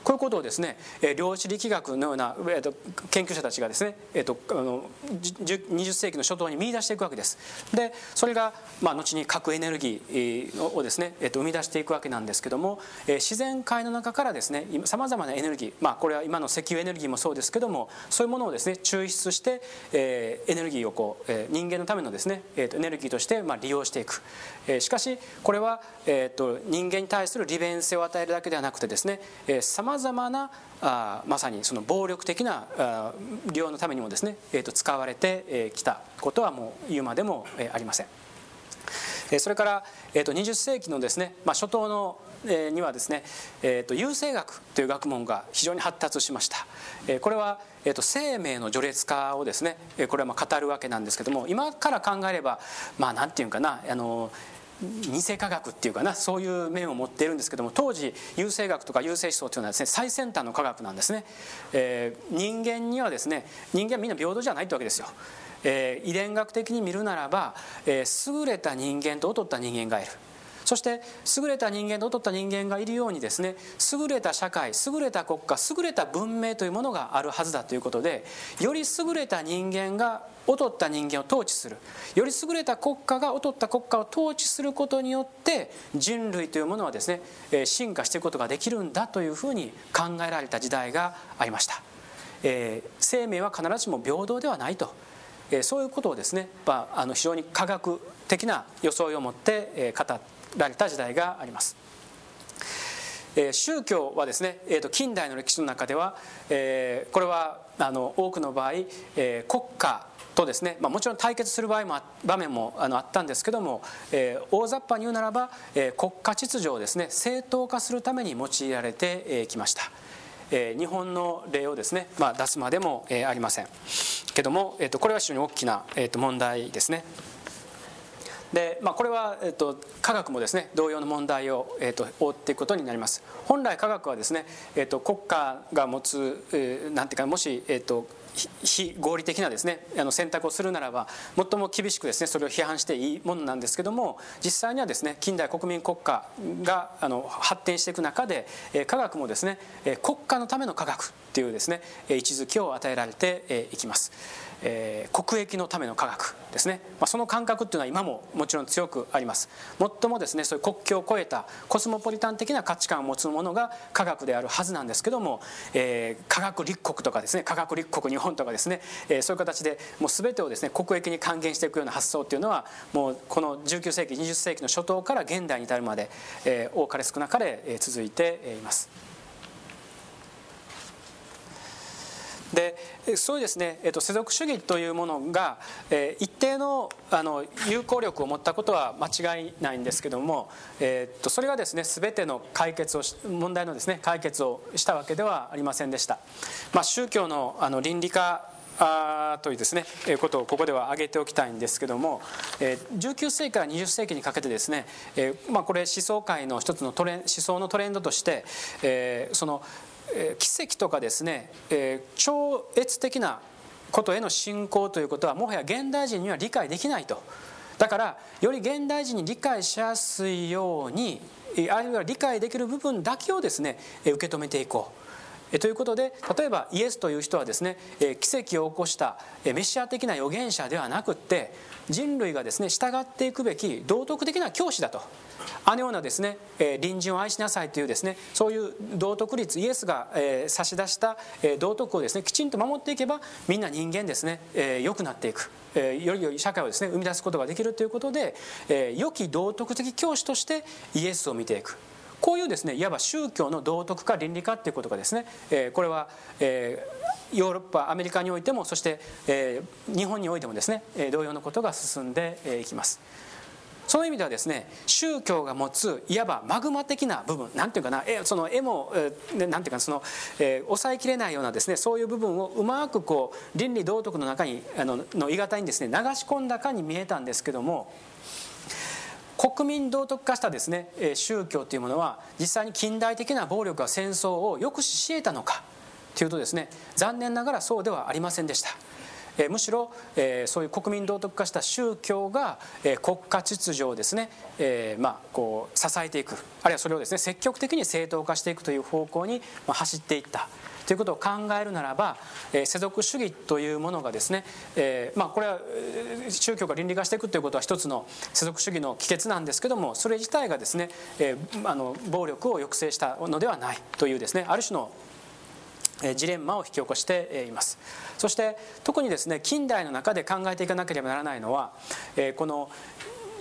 こういうことをですね量子力学のような、えー、と研究者たちがですね、えー、とあの20世紀の初頭に見出していくわけです。でそれが、まあ、後に核エネルギーをですね、えー、と生み出していくわけなんですけども、えー、自然界の中からですねさまざまなエネルギー、まあ、これは今の石油エネルギーもそうですけどもそういうものをですね抽出して、えー、エネルギーをこう、えー、人間のためのですね、えー、とエネルギーとして、まあ、利用していく、えー、しかしこれは、えー、と人間に対する利便性を与えるだけではなくてですねさままざまなあまさにその暴力的なあ利用のためにもですね、えー、と使われてきたことはもう言うまでもありません。それから、えー、と20世紀のですね、まあ、初頭のにはですね、えー、と優生学という学問が非常に発達しました。えこれは、えー、と生命の序列化をですねこれはまあ語るわけなんですけども今から考えればまあ何て言うかなあの偽科学っていうかなそういう面を持っているんですけども当時優生学とか優生思想というのはですね最先端の科学なんですね、えー、人間にはですね人間はみんな平等じゃないってわけですよ、えー、遺伝学的に見るならば、えー、優れた人間と劣った人間がいる。そして優れた人間と劣った人間がいるようにですね優れた社会優れた国家優れた文明というものがあるはずだということでより優れた人間が劣った人間を統治する。より優れた国家が劣った国家を統治することによって人類というものはですね進化していくことができるんだというふうに考えられた時代がありました、えー、生命は必ずしも平等ではないと、えー、そういうことをですね、まあ、あの非常に科学的な装いを持って、えー、語られた時代があります。え宗教はですね、えー、と近代の歴史の中では、えー、これはあの多くの場合、えー、国家とですね、まあ、もちろん対決する場合も場面もあのあったんですけども、えー、大雑把に言うならば、えー、国家秩序をですね正当化するために用いられてきました。えー、日本の例をですね、まあ、出すまでも、えー、ありませんけども、えーと、これは非常に大きな、えーと、問題ですね。で、まあ、これは、えーと、科学もですね同様の問題を、えー、と覆っていくことになります本来科学はですね、えー、と国家が持つ、えー、なんていうかもし、えー、と非合理的なですねあの選択をするならば最も厳しくですねそれを批判していいものなんですけども実際にはですね近代国民国家があの発展していく中で科学もですね国家のための科学っていうですね位置づけを与えられていきます。えー、国益のための科学ですね、まあ、その感覚っていうのは今ももちろん強くあります最もですねそういう国境を越えたコスモポリタン的な価値観を持つものが科学であるはずなんですけども、えー、科学立国とかですね科学立国日本とかですね、えー、そういう形でもう全てをですね国益に還元していくような発想っていうのはもうこの19世紀20世紀の初頭から現代に至るまで、えー、多かれ少なかれ続いています。でそうですね、えっと、世俗主義というものが、え、一定のあの有効力を持ったことは間違いないんですけども、え、っとそれがですね全ての解決を問題のですね解決をしたわけではありませんでした。まあ、宗教のあの倫理化あというですねことをここでは挙げておきたいんですけども19世紀から20世紀にかけてですねまあこれ思想界の一つのトレ思想のトレンドとしてその奇跡とかですね、超越的なことへの信仰ということはもはや現代人には理解できないと。だからより現代人に理解しやすいようにあるいは理解できる部分だけをですね受け止めていこう。ということで例えばイエスという人はですね奇跡を起こしたメシア的な預言者ではなくって人類がですね従っていくべき道徳的な教師だと。あのようなですね、え隣人を愛しなさいというですねそういう道徳律イエスが、え差し出した、え道徳をですねきちんと守っていけばみんな人間ですね、え良くなっていく、えより良い社会をですね生み出すことができるということで、え良き道徳的教師としてイエスを見ていく。こういうですねいわば宗教の道徳化倫理化っていうことがですね、えこれは、えヨーロッパアメリカにおいてもそして、え日本においてもですね同様のことが進んでいきます。その意味ではですね宗教が持ついわばマグマ的な部分なんていうかなえその絵も、えなんていうかその、えー、抑えきれないようなですねそういう部分をうまくこう倫理道徳の中にあのの鋳型にですね流し込んだかに見えたんですけども国民道徳化したですね宗教というものは実際に近代的な暴力や戦争を抑止し得たのかというとですね残念ながらそうではありませんでした。むしろ、そういう国民道徳化した宗教が、国家秩序をですね、まあ、こう支えていくあるいはそれをですね積極的に正当化していくという方向に、走っていったということを考えるならば、え世俗主義というものがですね、えまあ、これは宗教が倫理化していくということは一つの世俗主義の帰結なんですけどもそれ自体がですね、えあの暴力を抑制したのではないというですねある種のジレンマを引き起こしています。そして特にですね近代の中で考えていかなければならないのはこの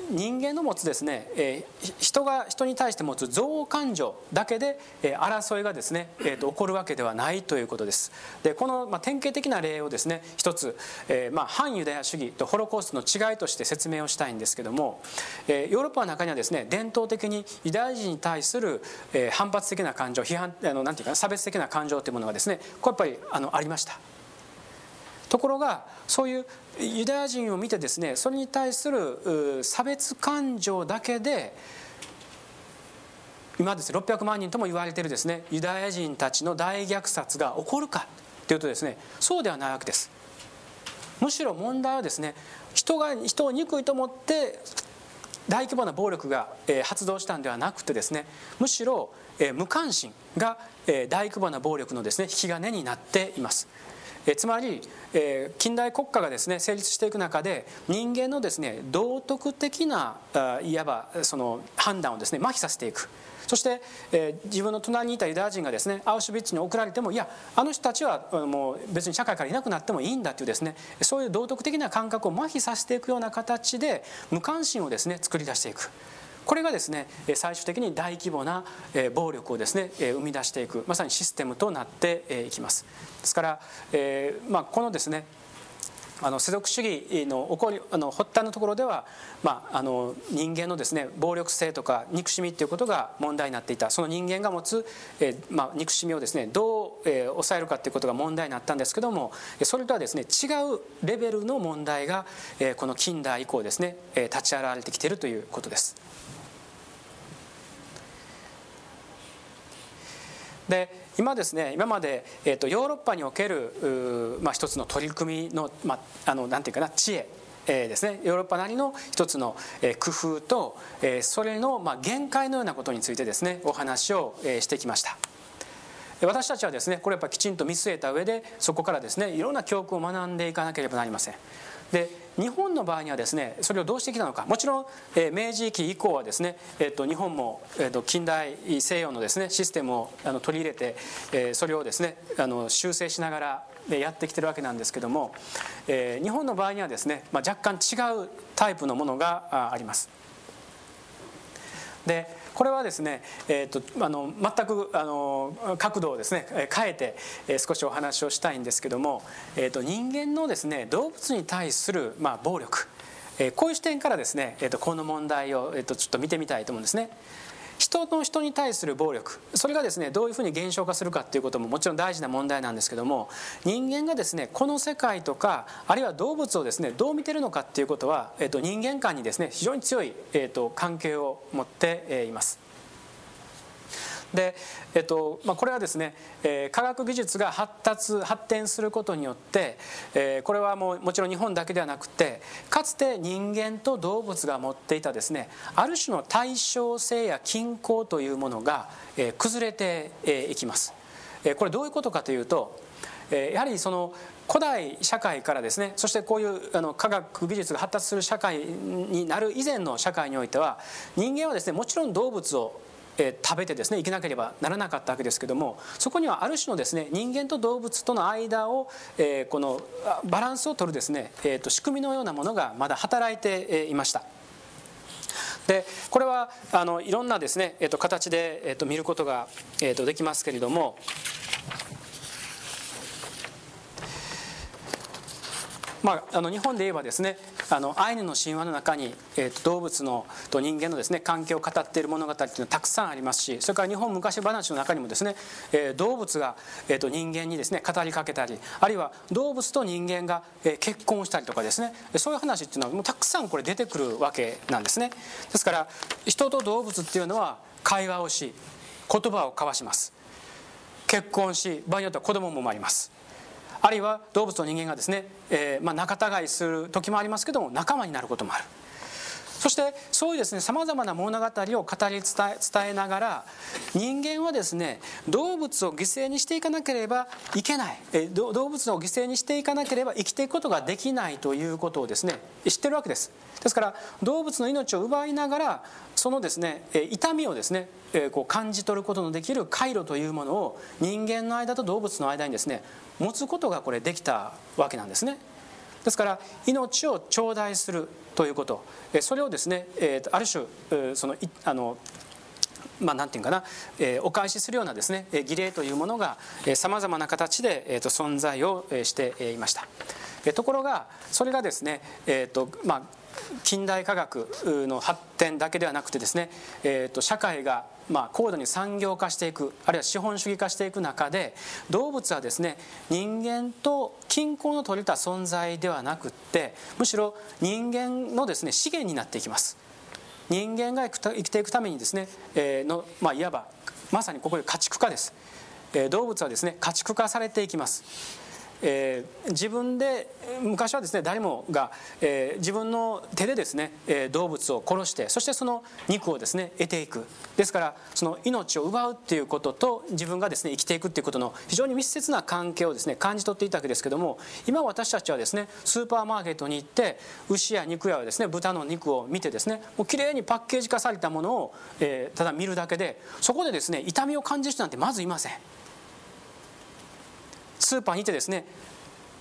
人間の持つですね、え人が人に対して持つ憎悪感情だけで、え争いがですね、えー、と起こるわけではないということです。でこの、まあ、典型的な例をですね一つ、えー、まあ、反ユダヤ主義とホロコーストの違いとして説明をしたいんですけども、えヨーロッパの中にはですね伝統的にユダヤ人に対する、え反発的な感情批判あのなんていうか差別的な感情というものがですねこれやっぱりあのありました。ところがそういうユダヤ人を見てですねそれに対する差別感情だけで今ですね600万人とも言われているですねユダヤ人たちの大虐殺が起こるかというとですねそうではないわけです。むしろ問題はですね人が人を憎いと思って大規模な暴力が、発動したんではなくてですねむしろ、無関心が、大規模な暴力のですね引き金になっています。えつまり、え近代国家がですね成立していく中で人間のですね道徳的ないわばその判断をですね麻痺させていくそして、え自分の隣にいたユダヤ人がですねアウシュビッツに送られてもいやあの人たちはもう別に社会からいなくなってもいいんだというですねそういう道徳的な感覚を麻痺させていくような形で無関心をですね作り出していく。これがですね最終的に大規模な暴力をですね生み出していくまさにシステムとなっていきますですから、えーまあ、このですねあの世俗主義の起こりあの発端のところでは、まあ、あの人間のですね暴力性とか憎しみということが問題になっていたその人間が持つ、えーまあ、憎しみをですねどう、えー、抑えるかということが問題になったんですけどもそれとはですね違うレベルの問題が、えー、この近代以降ですね、えー、立ち現れてきているということです。で今ですね今まで、えーと、ヨーロッパにおける、まあ、一つの取り組みの,、まあ、あのなんていうかな知恵えー、ですね。ヨーロッパなりの一つの、えー、工夫と、えー、それの、まあ、限界のようなことについてですねお話を、えー、してきました。私たちはですねこれやっぱきちんと見据えた上でそこからですねいろんな教訓を学んでいかなければなりません。で日本の場合にはですねそれをどうしてきたのかもちろん、えー、明治期以降はですね、えーと、日本も、えーと、近代西洋のですねシステムをあの取り入れて、えー、それをですねあの修正しながらやってきてるわけなんですけども、えー、日本の場合にはですね、まあ、若干違うタイプのものがあります。でこれはですね、えーと、あの全くあの角度をですね変えて、え、少しお話をしたいんですけども、えーと、人間のですね動物に対する、まあ、暴力、えー、こういう視点からですね、えーと、この問題を、えー、とちょっと見てみたいと思うんですね。人の人に対する暴力それがですねどういうふうに減少化するかっていうことももちろん大事な問題なんですけども人間がですねこの世界とかあるいは動物をですねどう見てるのかっていうことは、えー、と人間間にですね非常に強い、えー、と関係を持っています。で、えっとまあ、これはですね、えー、科学技術が発達発展することによって、えー、これはもうもちろん日本だけではなくてかつて人間と動物が持っていたですねある種の対称性や均衡というものが、えー、崩れていきます。えー、これどういうことかというとやはりその古代社会からですねそしてこういうあの科学技術が発達する社会になる以前の社会においては人間はですねもちろん動物をえ食べてですね生きなければならなかったわけですけどもそこにはある種のですね人間と動物との間を、えこのバランスを取るですね、えー、と仕組みのようなものがまだ働いていました。でこれはあのいろんなですね、えー、と形で、えー、と見ることが、えー、とできますけれどもまあ、あの日本で言えばですねあのアイヌの神話の中に、えーと、動物のと人間のですね関係を語っている物語っていうのはたくさんありますしそれから日本昔話の中にもですね、えー、動物が、えーと、人間にですね語りかけたりあるいは動物と人間が、えー、結婚したりとかですねそういう話っていうのはもうたくさんこれ出てくるわけなんですね。ですから人と動物っていうのは会話をし言葉を交わします。結婚し場合によっては子供も生まれます。あるいは動物と人間がですね、えー、まあ、仲違いする時もありますけども仲間になることもある。そしてそういうですねさまざまな物語を語り伝え伝えながら人間はですね動物を犠牲にしていかなければいけない。動物を犠牲にしていかなければ生きていくことができないということをですね知ってるわけです。ですから動物の命を奪いながらそのですね痛みをですねこう感じ取ることのできる回路というものを人間の間と動物の間にですね持つことがこれできたわけなんですね。ですから命を頂戴するということ。それをですねある種そのあのまあ、なんていうかな、えお返しするようなですね儀礼というものがさまざまな形で、えー、と存在をしていました。ところがそれがですね、えーとまあ、近代科学の発展だけではなくてですね、えー、と社会がまあ高度に産業化していくあるいは資本主義化していく中で動物はですね人間と均衡の取れた存在ではなくってむしろ人間のですね資源になっていきます。人間が生きていくためにですね、えー、の、まあ、いわばまさにここで家畜化です、えー、動物はですね家畜化されていきます。えー、自分で昔はですね誰もが、えー、自分の手でですね、え動物を殺してそしてその肉をですね得ていくですからその命を奪うっていうことと自分がですね生きていくっていうことの非常に密接な関係をですね感じ取っていたわけですけども今私たちはですねスーパーマーケットに行って牛や肉やですね豚の肉を見てですねもうきれいにパッケージ化されたものを、えー、ただ見るだけでそこでですね痛みを感じる人なんてまずいません。スーパーにいてですね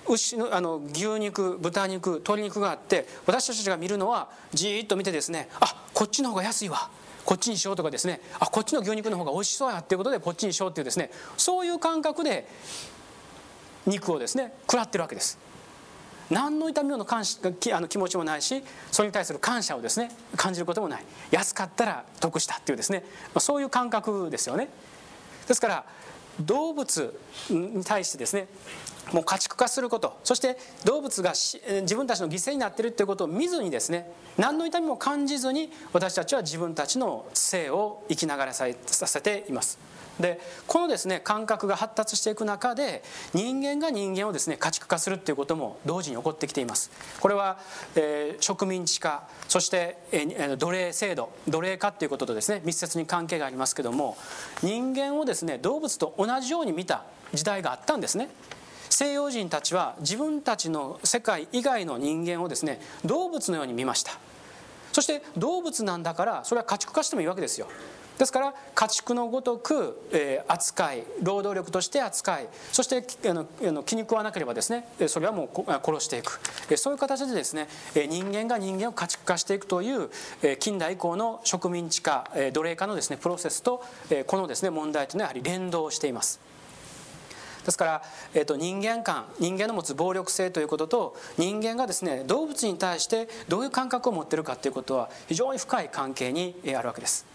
牛のあの牛肉豚肉鶏肉があって私たちが見るのはじーっと見てですねあこっちの方が安いわ。こっちにしようとかですねあこっちの牛肉の方が美味しそうやっていうことでこっちにしようっていうですねそういう感覚で肉をですね食らってるわけです。何の痛みの感あの気持ちもないしそれに対する感謝をですね感じることもない。安かったら得したっていうですねそういう感覚ですよね。ですから動物に対してですねもう家畜化することそして動物が自分たちの犠牲になっているということを見ずにですね何の痛みも感じずに私たちは自分たちの生を生きながらさせています。でこのですね感覚が発達していく中で人間が人間をですね家畜化するっていうことも同時に起こってきています。これは、えー、植民地化そして、えー、奴隷制度奴隷化っていうこととですね密接に関係がありますけども人間をですね動物と同じように見た時代があったんですね。西洋人たちは自分たちの世界以外の人間をですね動物のように見ました。そして動物なんだからそれは家畜化してもいいわけですよ。ですから家畜のごとく、え、扱い労働力として扱いそしてあの気に食わなければですねそれはもう殺していくそういう形でですね人間が人間を家畜化していくという近代以降の植民地化奴隷化のですねプロセスとこのですね問題というのはやはり連動しています。ですから、えー、と人間観人間の持つ暴力性ということと人間がですね動物に対してどういう感覚を持っているかということは非常に深い関係にあるわけです。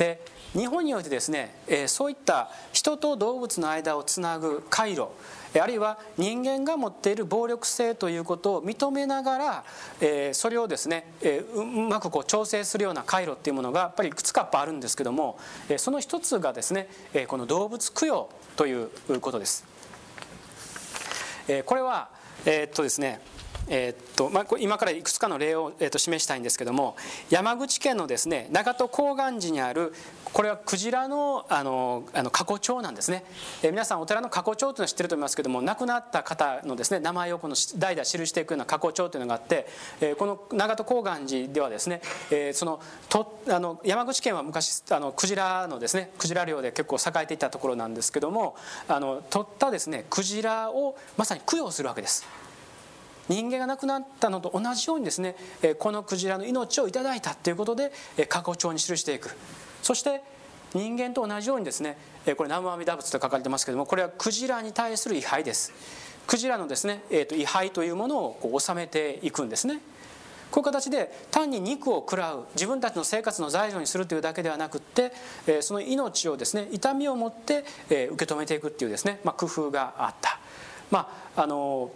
で日本においてですね、えそういった人と動物の間をつなぐ回路あるいは人間が持っている暴力性ということを認めながら、えそれをですね、えうまくこう調整するような回路っていうものがやっぱりいくつかあるんですけども、えその一つがですね、えこの動物供養ということです。えこれはえー、っとですねえー、っとまあ、今からいくつかの例を、えー、っと示したいんですけども山口県のですね長門高岩寺にあるこれはクジラのあのあの過去帳なんですね、えー、皆さんお寺の過去帳というのは知ってると思いますけども亡くなった方のですね名前をこの代々記していくような過去帳というのがあって、えー、この長門高岩寺ではですね、えー、そのとあの山口県は昔あのクジラのですねクジラ漁で結構栄えていたところなんですけどもあの取ったですねクジラをまさに供養するわけです。人間が亡くなったのと同じようにですねこのクジラの命をいただいたということで過去帳に記していく。そして人間と同じようにですねこれ南無阿弥陀仏と書かれてますけどもこれはクジラに対する位牌です。クジラのですね、えー、と位牌というものをこう収めていくんですね。こういう形で単に肉を食らう自分たちの生活の材料にするというだけではなくってその命をですね痛みを持って受け止めていくっていうですね、まあ、工夫があった。まああの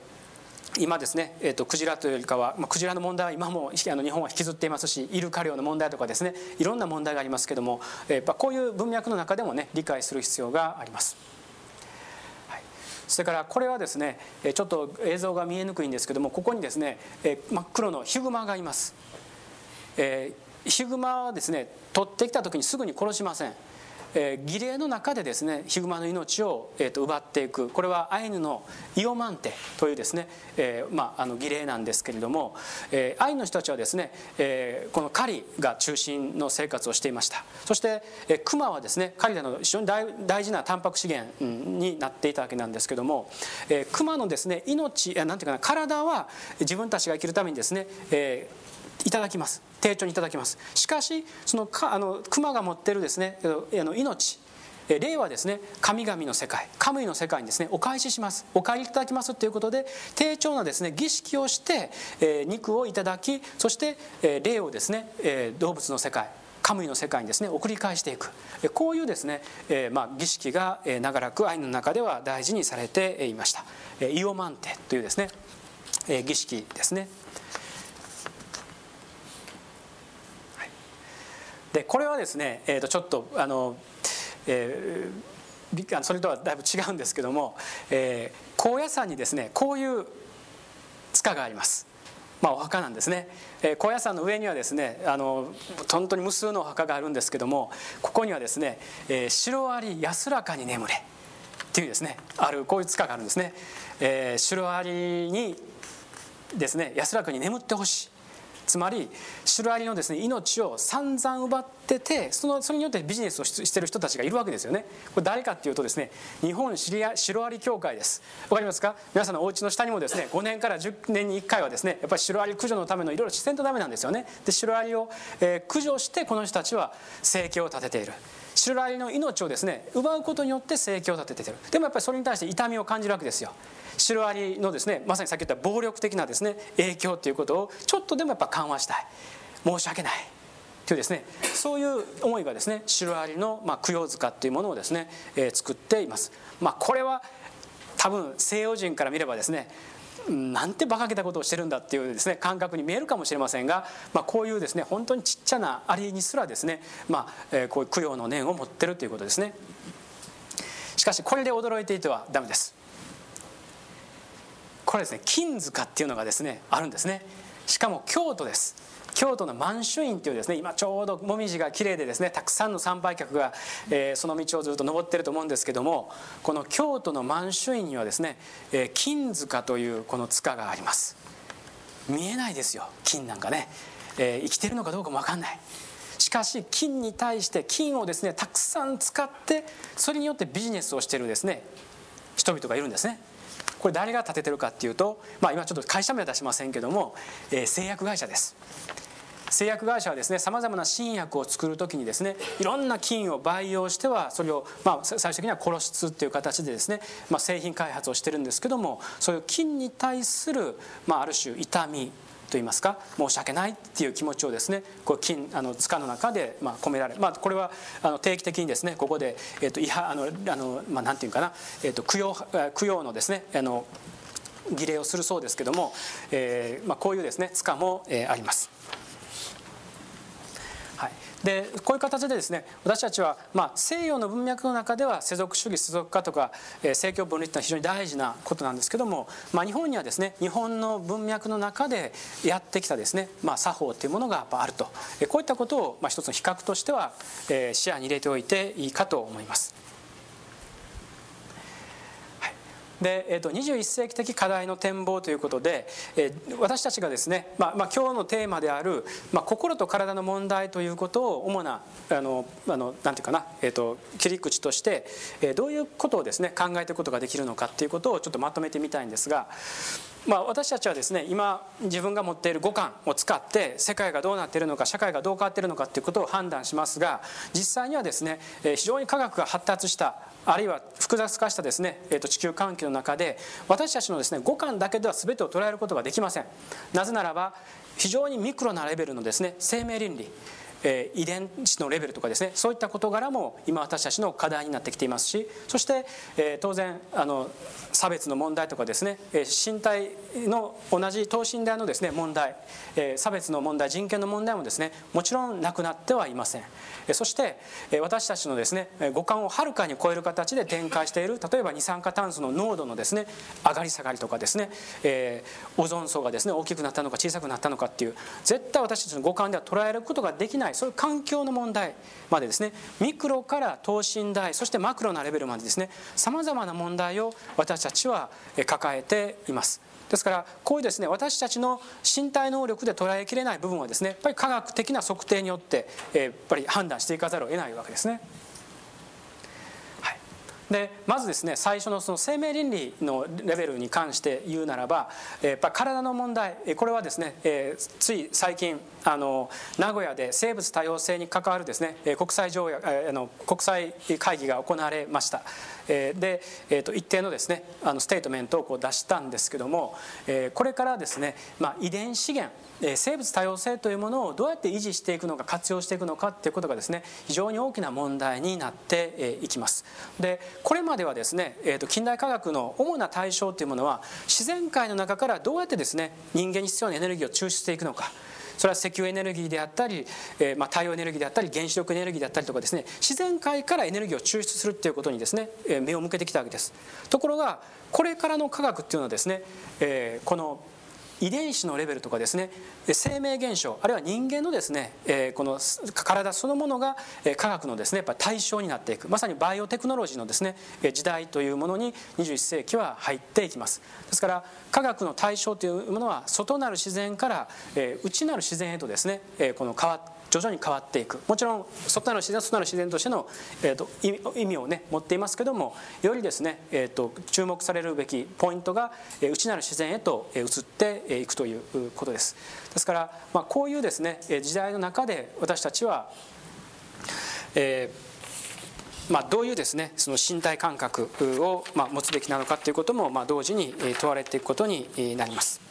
今ですね、えーと、クジラというよりかは、まあ、クジラの問題は今もあの日本は引きずっていますしイルカ漁の問題とかですねいろんな問題がありますけども、えー、こういう文脈の中でもね理解する必要があります。それからこれはですねちょっと映像が見えにくいんですけどもここにですね真っ黒のヒグマがいます、えー、ヒグマはですね取ってきた時にすぐに殺しません。えー、儀礼の中でですねヒグマの命を、えー、と奪っていく。これはアイヌのイオマンテというですね、えーまあ、あの儀礼なんですけれども、えー、アイヌの人たちはですね、えー、この狩りが中心の生活をしていました。そして、えー、クマはですね狩りの非常に大大事なタンパク資源になっていたわけなんですけども、えー、クマのですね命なんていうかな体は自分たちが生きるためにですね、えーいただきます。丁重にいただきます。しかしそのかあの熊が持ってるですねあの命。霊はですね神々の世界神の世界にですねお返しします。お帰りいただきますということで丁重なですね儀式をして、えー、肉をいただきそして、えー、霊をですね、えー、動物の世界神の世界にですね送り返していく。こういうですね、えーまあ、儀式が長らく愛の中では大事にされていました。イオマンテというですね儀式ですね。でこれはですね、えー、とちょっとあの、えー、それとはだいぶ違うんですけども、えー、高野山にですねこういう塚があります。まあ、お墓なんですね、えー、高野山の上にはですねあの本当に無数のお墓があるんですけどもここにはですね「えー、シロアリ安らかに眠れ」っていうですねあるこういう塚があるんですね、えー、シロアリにですね安らかに眠ってほしい。つまりシロアリのですね命を散々奪っててそのそれによってビジネスをしてる人たちがいるわけですよね。これ誰かっていうとですね日本シリアシロアリ協会です。わかりますか？皆さんのお家の下にもですね5年から10年に1回はですねやっぱりシロアリ駆除のためのいろいろ自然とダメなんですよね。でシロアリを、えー、駆除してこの人たちは生計を立てている。シロアリの命をですね奪うことによって生計を立てている。でもやっぱりそれに対して痛みを感じるわけですよ。シロアリのですねまさにさっき言った暴力的なですね影響ということをちょっとでもやっぱ緩和したい。申し訳ない。というですねそういう思いがですねシロアリの、まあ、供養塚というものをですね、えー、作っています、まあ、これは多分西洋人から見ればですねなんて馬鹿げたことをしてるんだっていうですね感覚に見えるかもしれませんが、まあ、こういうですね本当にちっちゃなアリにすらですね、まあえー、こういう供養の念を持ってるということですね。しかしこれで驚いていてはダメです。これですね金塚っていうのがですねあるんですね。しかも京都です。京都の満州院っていうですね今ちょうど紅葉が綺麗でですねたくさんの参拝客が、えー、その道をずっと登ってると思うんですけどもこの京都の満州院にはですね、えー、金塚というこの塚があります。見えないですよ金なんかね、えー、生きてるのかどうかも分かんない。しかし金に対して金をですねたくさん使ってそれによってビジネスをしてるですね人々がいるんですね。これ誰が建ててるかっていうと、まあ、今ちょっと会社名は出しませんけども、えー、製薬会社です。製薬会社はですねさまざまな新薬を作る時にですねいろんな菌を培養してはそれを、まあ、最終的には殺しつっていう形でですね、まあ、製品開発をしてるんですけどもそういう菌に対する、まあ、ある種痛みといいますか申し訳ないっていう気持ちをですねこう金あの塚の中でまあ込められまあこれはあの定期的にですねここでえっ、と違反あのあのまあなんていうかなえっ、と供養供養のですねあの儀礼をするそうですけども、えーまあ、こういうですね塚も、えー、あります。でこういう形でですね私たちは、まあ、西洋の文脈の中では世俗主義世俗化とか、えー、政教分離っていうのは非常に大事なことなんですけども、まあ、日本にはですね日本の文脈の中でやってきたですね、まあ、作法っていうものがあると、え、こういったことを、まあ、一つの比較としては、えー、視野に入れておいていいかと思います。で、えーと、21世紀的課題の展望ということで、えー、私たちがですね、まあまあ、今日のテーマである、まあ、心と体の問題ということを主なあのあのなんていうかな、えーと、切り口として、えー、どういうことをですね考えていくことができるのかっていうことをちょっとまとめてみたいんですが。まあ、私たちはですね今自分が持っている五感を使って世界がどうなっているのか社会がどう変わっているのかということを判断しますが実際にはですね非常に科学が発達したあるいは複雑化したですね、えー、と地球環境の中で私たちのですね五感だけでは全てを捉えることができません。なぜならば非常にミクロなレベルのですね生命倫理え、遺伝子のレベルとかですねそういった事柄も今私たちの課題になってきていますしそして、え、当然あの差別の問題とかですね、え、身体の同じ等身大のですね問題、え、差別の問題人権の問題もですねもちろんなくなってはいません、そして、私たちのですね五感をはるかに超える形で展開している例えば二酸化炭素の濃度のですね上がり下がりとかですね、えー、オゾン層がですね大きくなったのか小さくなったのかっていう絶対私たちの五感では捉えることができないそういう環境の問題までですねミクロから等身大そしてマクロなレベルまでですねさまざまな問題を私たちは抱えています。ですからこういうですね私たちの身体能力で捉えきれない部分はですねやっぱり科学的な測定によってやっぱり判断していかざるを得ないわけですね。でまずですね最初のその生命倫理のレベルに関して言うならばやっぱ体の問題これはですね、え、つい最近あの名古屋で生物多様性に関わるですね国際条約あの国際会議が行われました。で、えー、と一定のですねあのステートメントをこう出したんですけどもこれからですね、まあ、遺伝資源生物多様性というものをどうやって維持していくのか活用していくのかっていうことがですね非常に大きな問題になっていきます。でこれまではですね、えー、と近代科学の主な対象というものは自然界の中からどうやってですね人間に必要なエネルギーを抽出していくのかそれは石油エネルギーであったり、えまあ、太陽エネルギーであったり原子力エネルギーであったりとかですね自然界からエネルギーを抽出するっていうことにですね目を向けてきたわけです。ところがこれからの科学っていうのはですね、えこの遺伝子のレベルとかですね生命現象あるいは人間のですねこの体そのものが科学のですねやっぱ対象になっていく。まさにバイオテクノロジーのですね時代というものに21世紀は入っていきます。ですから科学の対象というものは外なる自然から内なる自然へとですねこの変わって徐々に変わっていくもちろん外なる自然外なる自然としての、えーと、意味をね持っていますけどもよりですね、えーと、注目されるべきポイントが、えー、内なる自然へと移っていくということですですから、まあ、こういうですね時代の中で私たちは、えーまあ、どういうですねその身体感覚を、まあ、持つべきなのかということも、まあ、同時に問われていくことになります。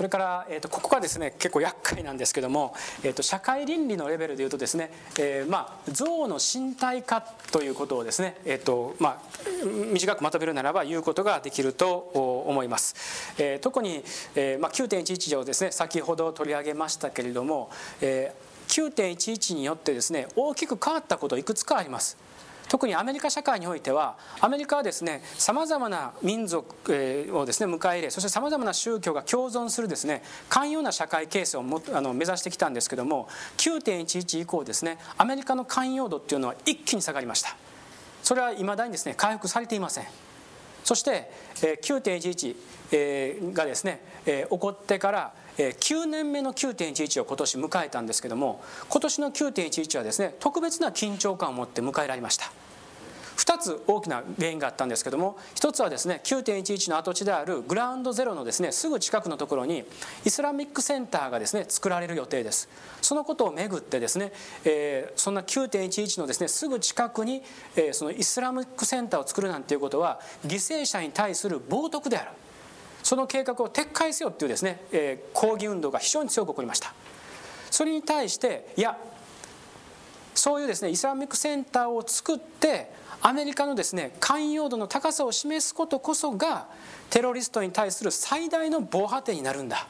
それから、えーと、ここがですね結構厄介なんですけども、えーと、社会倫理のレベルでいうとですね、えー、まあ、象の身体化ということをですね、えーとまあ、短くまとめるならば言うことができると思います、えー、特に、えーまあ、9.11条ですね先ほど取り上げましたけれども、えー、9.11によってですね大きく変わったこといくつかあります。特にアメリカ社会においてはアメリカはですねさまざまな民族をですね迎え入れそしてさまざまな宗教が共存するですね寛容な社会形成をもあの目指してきたんですけども9.11以降ですねアメリカの寛容度っていうのは一気に下がりました。それはいまだにですね回復されていません。そして9.11がですね起こってから9年目の9.11を今年迎えたんですけども今年の9.11はですね特別な緊張感を持って迎えられました。2つ大きな原因があったんですけども1つはですね9.11の跡地であるグラウンドゼロのですねすぐ近くのところにイスラミックセンターがですね作られる予定です。そのことをめぐってですね、えー、そんな9.11のですねすぐ近くに、えー、そのイスラミックセンターを作るなんていうことは犠牲者に対する冒涜である。その計画を撤回せよっていうですね、えー、抗議運動が非常に強く起こりました。それに対していやそういうですねイスラミックセンターを作ってアメリカのですね寛容度の高さを示すことこそがテロリストに対する最大の防波堤になるんだ。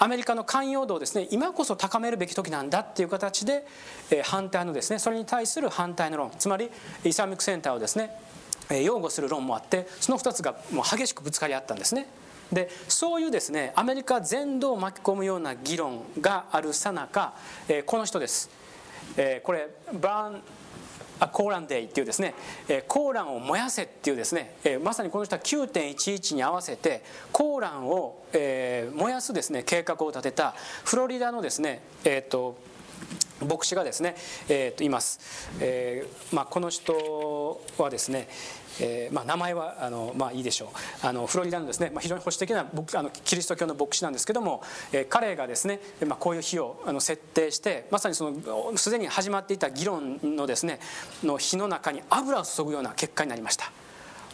アメリカの寛容度をですね今こそ高めるべき時なんだっていう形で反対のですねそれに対する反対の論。つまりイスラミックセンターをですね擁護する論もあってその2つがもう激しくぶつかり合ったんですね。でそういうですねアメリカ全土を巻き込むような議論があるさなかこの人です、これバーンコーランデイっていうですね、コーランを燃やせっていうですね、まさにこの人は9.11に合わせてコーランを、燃やすですね計画を立てたフロリダのですね、えーと、牧師がですね、えー、といます、えーまあ、この人はですね、えーまあ、名前はあの、まあ、いいでしょうあのフロリダのですね、まあ、非常に保守的なあのキリスト教の牧師なんですけども、えー、彼がですね、まあ、こういう日をあの設定してまさにそのすでに始まっていた議論のですねの火の中に油を注ぐような結果になりました。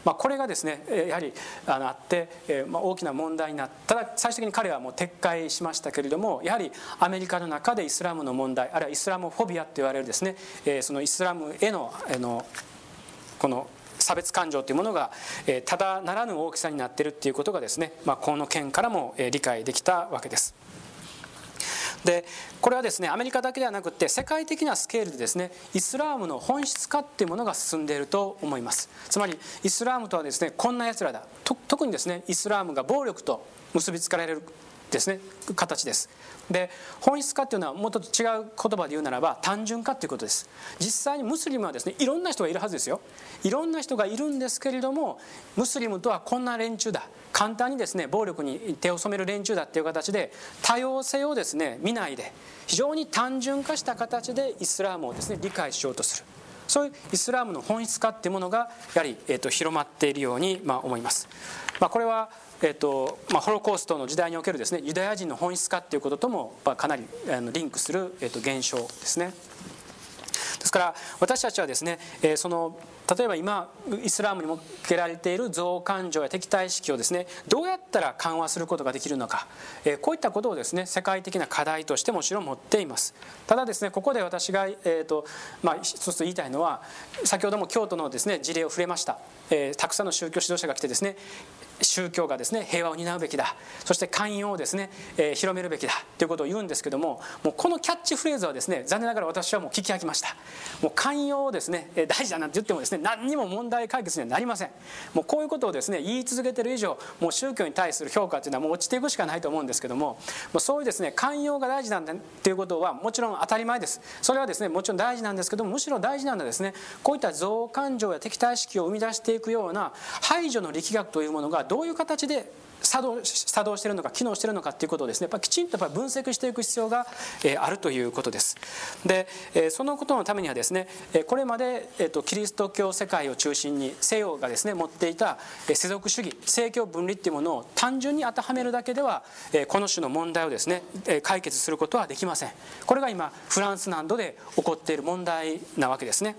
まあ、これがですねやはりあのあって、えまあ、大きな問題になっただ最終的に彼はもう撤回しましたけれどもやはりアメリカの中でイスラムの問題あるいはイスラムフォビアと言われるですね、えそのイスラムへのあのこの差別感情というものが、えただならぬ大きさになっているということがですね、まあ、この件からも、え理解できたわけです。でこれはですねアメリカだけではなくて世界的なスケールでですねイスラームの本質化っていうものが進んでいると思いますつまりイスラームとはですねこんなやつらだ特にですねイスラームが暴力と結びつかれるですね。形です。で本質化っていうのはもっと違う言葉で言うならば単純化っていうことです。実際にムスリムはですねいろんな人がいるはずですよ。いろんな人がいるんですけれどもムスリムとはこんな連中だ。簡単にですね暴力に手を染める連中だっていう形で多様性をですね見ないで非常に単純化した形でイスラームをですね理解しようとする。そういうイスラームの本質化っていうものがやはり、えー、と広まっているように、まあ、思います。まあ、これはえーとまあ、ホロコーストの時代におけるですねユダヤ人の本質化ということとも、まあ、かなりあのリンクする、えー、と現象ですね。ですから私たちはですね、えその例えば今イスラームに向けられている憎悪感情や敵対意識をですねどうやったら緩和することができるのか、えこういったことをですね世界的な課題としてもちろん持っていますただですねここで私が、えーとまあ、一つ言いたいのは先ほども京都のですね事例を触れました、えー、たくさんの宗教指導者が来てですね宗教がですね平和を担うべきだ。そして寛容をですね、えー、広めるべきだ。ということを言うんですけどももうこのキャッチフレーズはですね残念ながら私はもう聞き飽きました。もう寛容をですね大事だなんて言ってもですね何にも問題解決にはなりません。もうこういうことをですね言い続けてる以上もう宗教に対する評価というのはもう落ちていくしかないと思うんですけどももうそういうですね寛容が大事なんだっていうことはもちろん当たり前です。それはですねもちろん大事なんですけどもむしろ大事なのはですねこういった憎悪感情や敵対意識を生み出していくような排除の力学というものがどういう形で作動作動しているのか機能しているのかということをですねやっぱきちんとやっぱ分析していく必要が、えあるということです。で、えそのことのためにはですねこれまで、えー、とキリスト教世界を中心に西洋がですね持っていた世俗主義政教分離っていうものを単純に当てはめるだけではこの種の問題をですね解決することはできません。これが今フランス南部で起こっている問題なわけですね。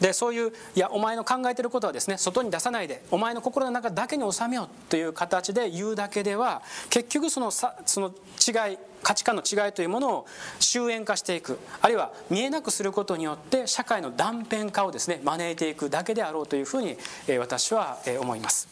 でそういういやお前の考えてることはですね外に出さないでお前の心の中だけに収めようという形で言うだけでは結局そのさその違い価値観の違いというものを終焉化していくあるいは見えなくすることによって社会の断片化をですね招いていくだけであろうというふうに私は思います。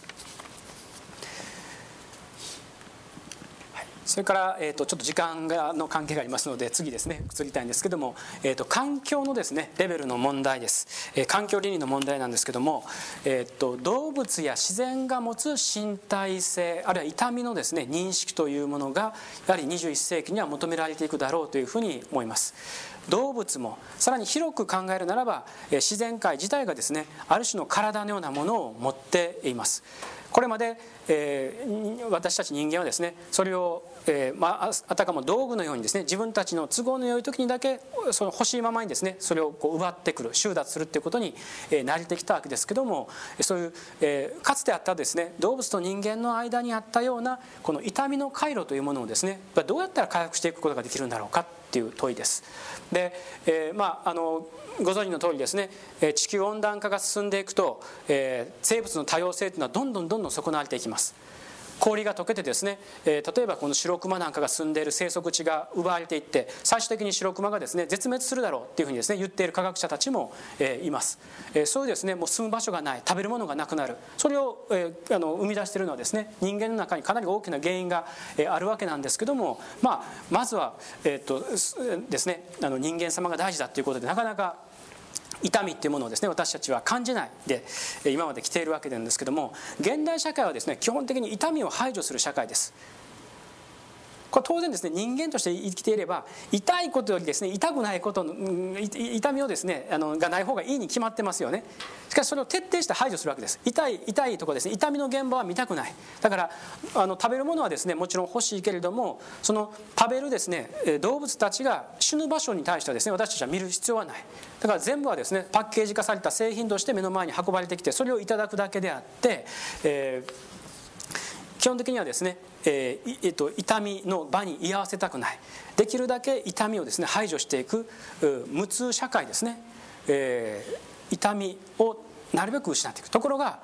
それから、えーと、ちょっと時間がの関係がありますので次ですね移りたいんですけども、えーと、環境のですねレベルの問題です、えー、環境倫理の問題なんですけども、えーと、動物や自然が持つ身体性あるいは痛みのですね認識というものがやはり21世紀には求められていくだろうというふうに思います。動物もさらに広く考えるならば自然界自体がですねある種の体のようなものを持っています。これまで、えー、私たち人間はですねそれを、えー、まあ、あたかも道具のようにですね自分たちの都合の良い時にだけその欲しいままにですねそれをこう奪ってくる収奪するっていうことに、えー、慣れてきたわけですけどもそういう、えー、かつてあったですね動物と人間の間にあったようなこの痛みの回路というものをですねどうやったら回復していくことができるんだろうかっていう問いです。で、えー、まああのご存知の通りですね地球温暖化が進んでいくと、えー、生物の多様性というのはどんどんどんどん損なわれていきます。氷が溶けてですね、えー、例えばこの白クマなんかが住んでいる生息地が奪われていって最終的に白クマがですね絶滅するだろうっていうふうにですね言っている科学者たちも、えー、います、えー、そういうですねもう住む場所がない食べるものがなくなる。それを、えー、あの生み出しているのはですね人間の中にかなり大きな原因が、えー、あるわけなんですけども、まあ、まずは、えー、っとですねあの人間様が大事だということでなかなか痛みっていうものをですね私たちは感じないで今まで来ているわけなんですけども現代社会はですね基本的に痛みを排除する社会です。これ当然ですね人間として生きていれば痛いことよりですね痛くないこと痛みをですねあのがない方がいいに決まってますよね。しかしそれを徹底して排除するわけです。痛い痛いとこですね。痛みの現場は見たくない。だからあの食べるものはですねもちろん欲しいけれどもその食べるですね動物たちが死ぬ場所に対してはですね私たちは見る必要はない。だから全部はですねパッケージ化された製品として目の前に運ばれてきてそれをいただくだけであって、えー基本的にはですね、えーえっと、痛みの場に居合わせたくない。できるだけ痛みをですね排除していく無痛社会ですね、えー、痛みをなるべく失っていく。ところが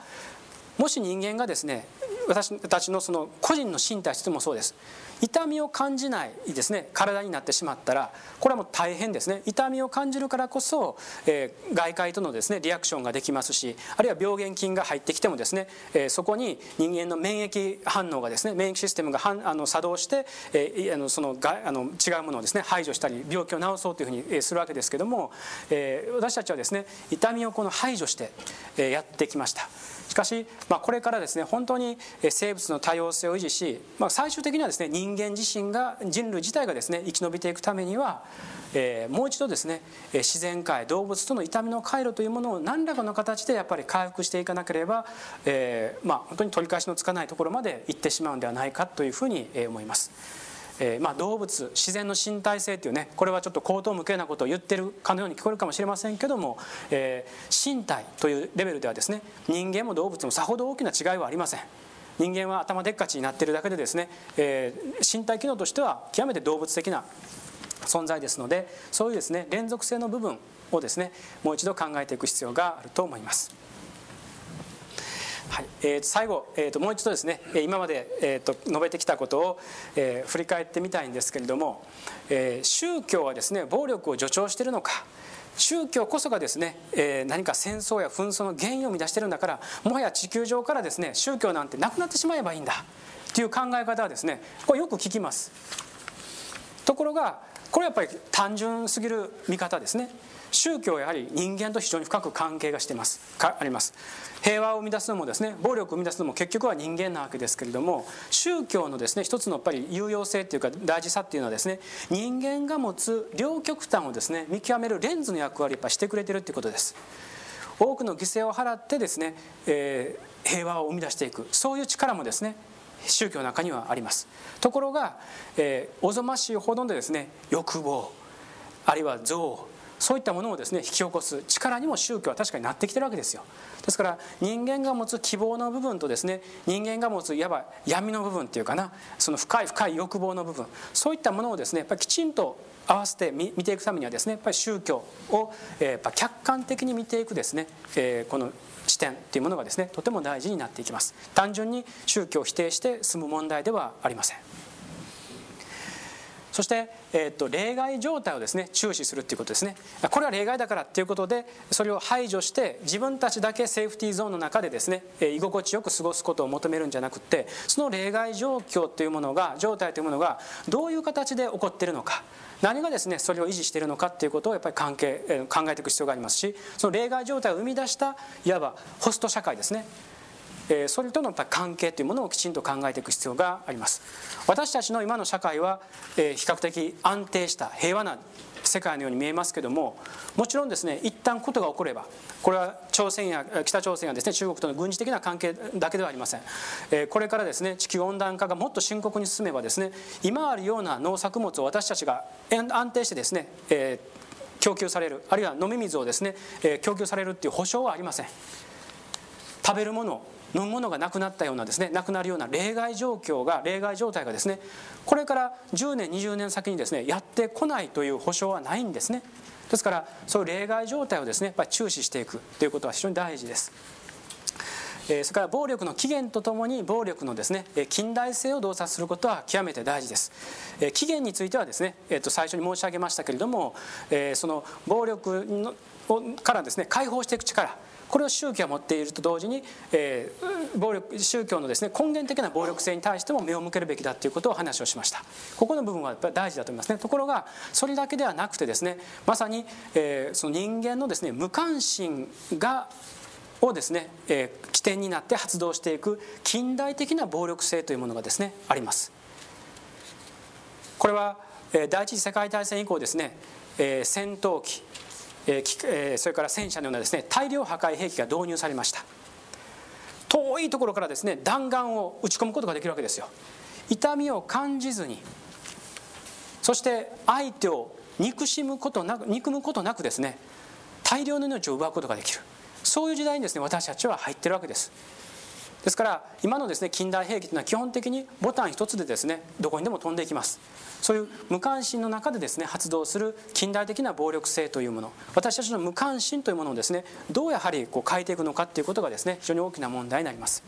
もし人間がですね私たちのその個人の身体としてもそうです。痛みを感じないですね。体になってしまったらこれはもう大変ですね。痛みを感じるからこそ、えー、外界とのですねリアクションができますしあるいは病原菌が入ってきてもですね、えー、そこに人間の免疫反応がですね免疫システムがはんあの作動して、えー、あのそのがあの違うものをですね排除したり病気を治そうというふうにするわけですけども、えー、私たちはですね痛みをこの排除して、やってきました。しかし、まあ、これからですね本当に生物の多様性を維持し、まあ、最終的にはですね人間自身が人類自体がですね生き延びていくためには、えー、もう一度ですね自然界動物との痛みの回路というものを何らかの形でやっぱり回復していかなければ、えー、まあ、本当に取り返しのつかないところまで行ってしまうんではないかというふうに思います。えー、まあ、動物自然の身体性というねこれはちょっと口頭無形なことを言ってるかのように聞こえるかもしれませんけども、えー、身体というレベルではですね人間も動物もさほど大きな違いはありません。人間は頭でっかちになってるだけでですね、えー、身体機能としては極めて動物的な存在ですのでそういうですね連続性の部分をですねもう一度考えていく必要があると思います。はい。えー、最後、えーと、もう一度ですね今まで、えーと、述べてきたことを、えー、振り返ってみたいんですけれども、えー、宗教はですね暴力を助長しているのか宗教こそがですね、えー、何か戦争や紛争の原因を生み出してるんだからもはや地球上からですね宗教なんてなくなってしまえばいいんだという考え方はですねこれよく聞きます。ところがこれやっぱり単純すぎる見方ですね。宗教はやはり人間と非常に深く関係がしてます。かあります。平和を生み出すのもですね暴力を生み出すのも結局は人間なわけですけれども宗教のですね一つのやっぱり有用性っていうか大事さっていうのはですね人間が持つ両極端をですね見極めるレンズの役割をやっぱしてくれてるっていうことです。多くの犠牲を払ってですね、えー、平和を生み出していく。そういう力もですね宗教の中にはあります。ところが、えー、おぞましいほどでですね欲望あるいは憎悪そういったものをですね引き起こす力にも宗教は確かになってきてるわけですよ。ですから人間が持つ希望の部分とですね人間が持ついわば闇の部分っていうかなその深い深い欲望の部分そういったものをですねやっぱりきちんと合わせて見ていくためにはですねやっぱり宗教をやっぱ客観的に見ていくですねえこの視点っていうものがですねとても大事になっていきます。単純に宗教を否定して済む問題ではありません。そして、えーと、例外状態をですね注視するっていうことですね。これは例外だからっていうことでそれを排除して自分たちだけセーフティーゾーンの中でですね居心地よく過ごすことを求めるんじゃなくてその例外状況というものが状態というものがどういう形で起こっているのか何がですねそれを維持しているのかっていうことをやっぱり関係考えていく必要がありますしその例外状態を生み出したいわばホスト社会ですね。それとの関係というものをきちんと考えていく必要があります。私たちの今の社会は、比較的安定した平和な世界のように見えますけどももちろんですね一旦ことが起こればこれは朝鮮や北朝鮮やですね中国との軍事的な関係だけではありません、えこれからですね地球温暖化がもっと深刻に進めばですね今あるような農作物を私たちが安定してですね、え供給されるあるいは飲み水をですね、え供給されるっていう保証はありません。食べるもの飲むものがなくなったようなですねなくなるような例外状況が例外状態がですねこれから10年20年先にですねやってこないという保証はないんですね。ですからそういう例外状態をですねやっぱり注視していくということは非常に大事です。えそれから暴力の起源とともに暴力のですね近代性を洞察することは極めて大事です。え起源についてはですねえー、と最初に申し上げましたけれどもえその暴力のからですね解放していく力これを宗教が持っていると同時に、えー、暴力宗教のですね根源的な暴力性に対しても目を向けるべきだということを話をしました。ここの部分はやっぱり大事だと思いますね。ところがそれだけではなくてですねまさに、えー、その人間のですね無関心がをですね、えー、起点になって発動していく近代的な暴力性というものがですねあります。これは、えー、第一次世界大戦以降ですね、えー、戦闘機えそれから戦車のようなですね大量破壊兵器が導入されました。遠いところからですね弾丸を撃ち込むことができるわけですよ。痛みを感じずにそして相手を憎しむことなく憎むことなくですね大量の命を奪うことができる。そういう時代にですね私たちは入ってるわけです。ですから今のですね近代兵器というのは基本的にボタン一つでですねどこにでも飛んでいきます。そういう無関心の中でですね発動する近代的な暴力性というもの私たちの無関心というものをですねどうやはりこう変えていくのかということがですね非常に大きな問題になります。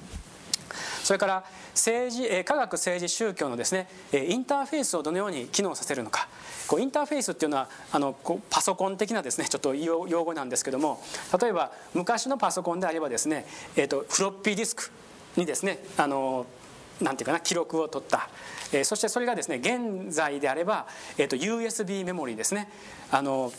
それから政治科学政治宗教のですねインターフェースをどのように機能させるのか。こうインターフェースっていうのはあのこうパソコン的なですねちょっと用語なんですけども例えば昔のパソコンであればですね、えーと、フロッピーディスク。にですねあのなんていうかな記録を取った、えー、そしてそれがですね現在であれば、えーと、USB メモリーですね。あの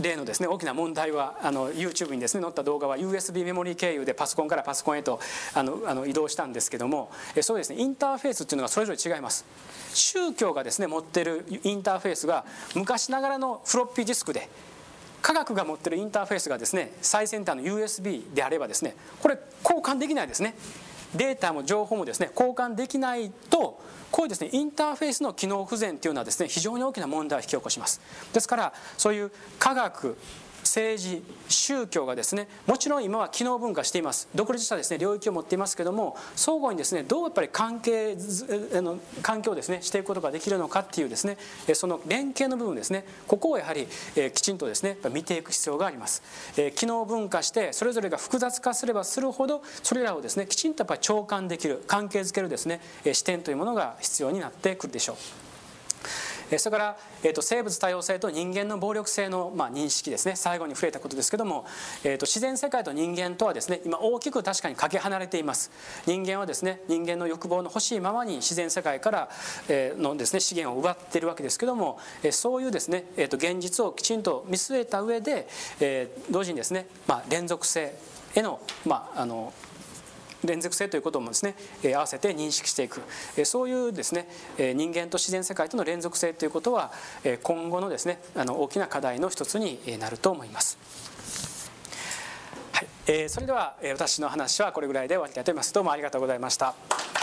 例のですね大きな問題はあの YouTube にですね載った動画は USB メモリー経由でパソコンからパソコンへとあのあの移動したんですけどもそうですねインターフェースっていうのがそれぞれ違います。宗教がですね持ってるインターフェースが昔ながらのフロッピーディスクで科学が持ってるインターフェースがですね最先端の USB であればですねこれ交換できないですね。データも情報もですね交換できないとこういうですねインターフェースの機能不全というのはですね非常に大きな問題を引き起こします。ですからそういう科学政治宗教がですねもちろん今は機能分化しています。独立したですね領域を持っていますけども相互にですねどうやっぱり関係あの環境をですねしていくことができるのかっていうですねその連携の部分ですねここをやはりきちんとですね見ていく必要があります。機能分化してそれぞれが複雑化すればするほどそれらをですねきちんとやっぱり共感できる関係づけるですね視点というものが必要になってくるでしょう。それから、えーと、生物多様性と人間の暴力性の、まあ、認識ですね。最後に触れたことですけども、えーと、自然世界と人間とはですね今大きく確かにかけ離れています。人間はですね人間の欲望の欲しいままに自然世界から、え、のですね資源を奪ってるわけですけども、え、そういうですね、えーと、現実をきちんと見据えた上で、えー、同時にですね、まあ、連続性への,、まあ、あの連続性ということもですね合わせて認識していくそういうですね人間と自然世界との連続性ということは今後のですねあの大きな課題の一つになると思います。はい、それでは私の話はこれぐらいで終わりたいと思います。どうもありがとうございました。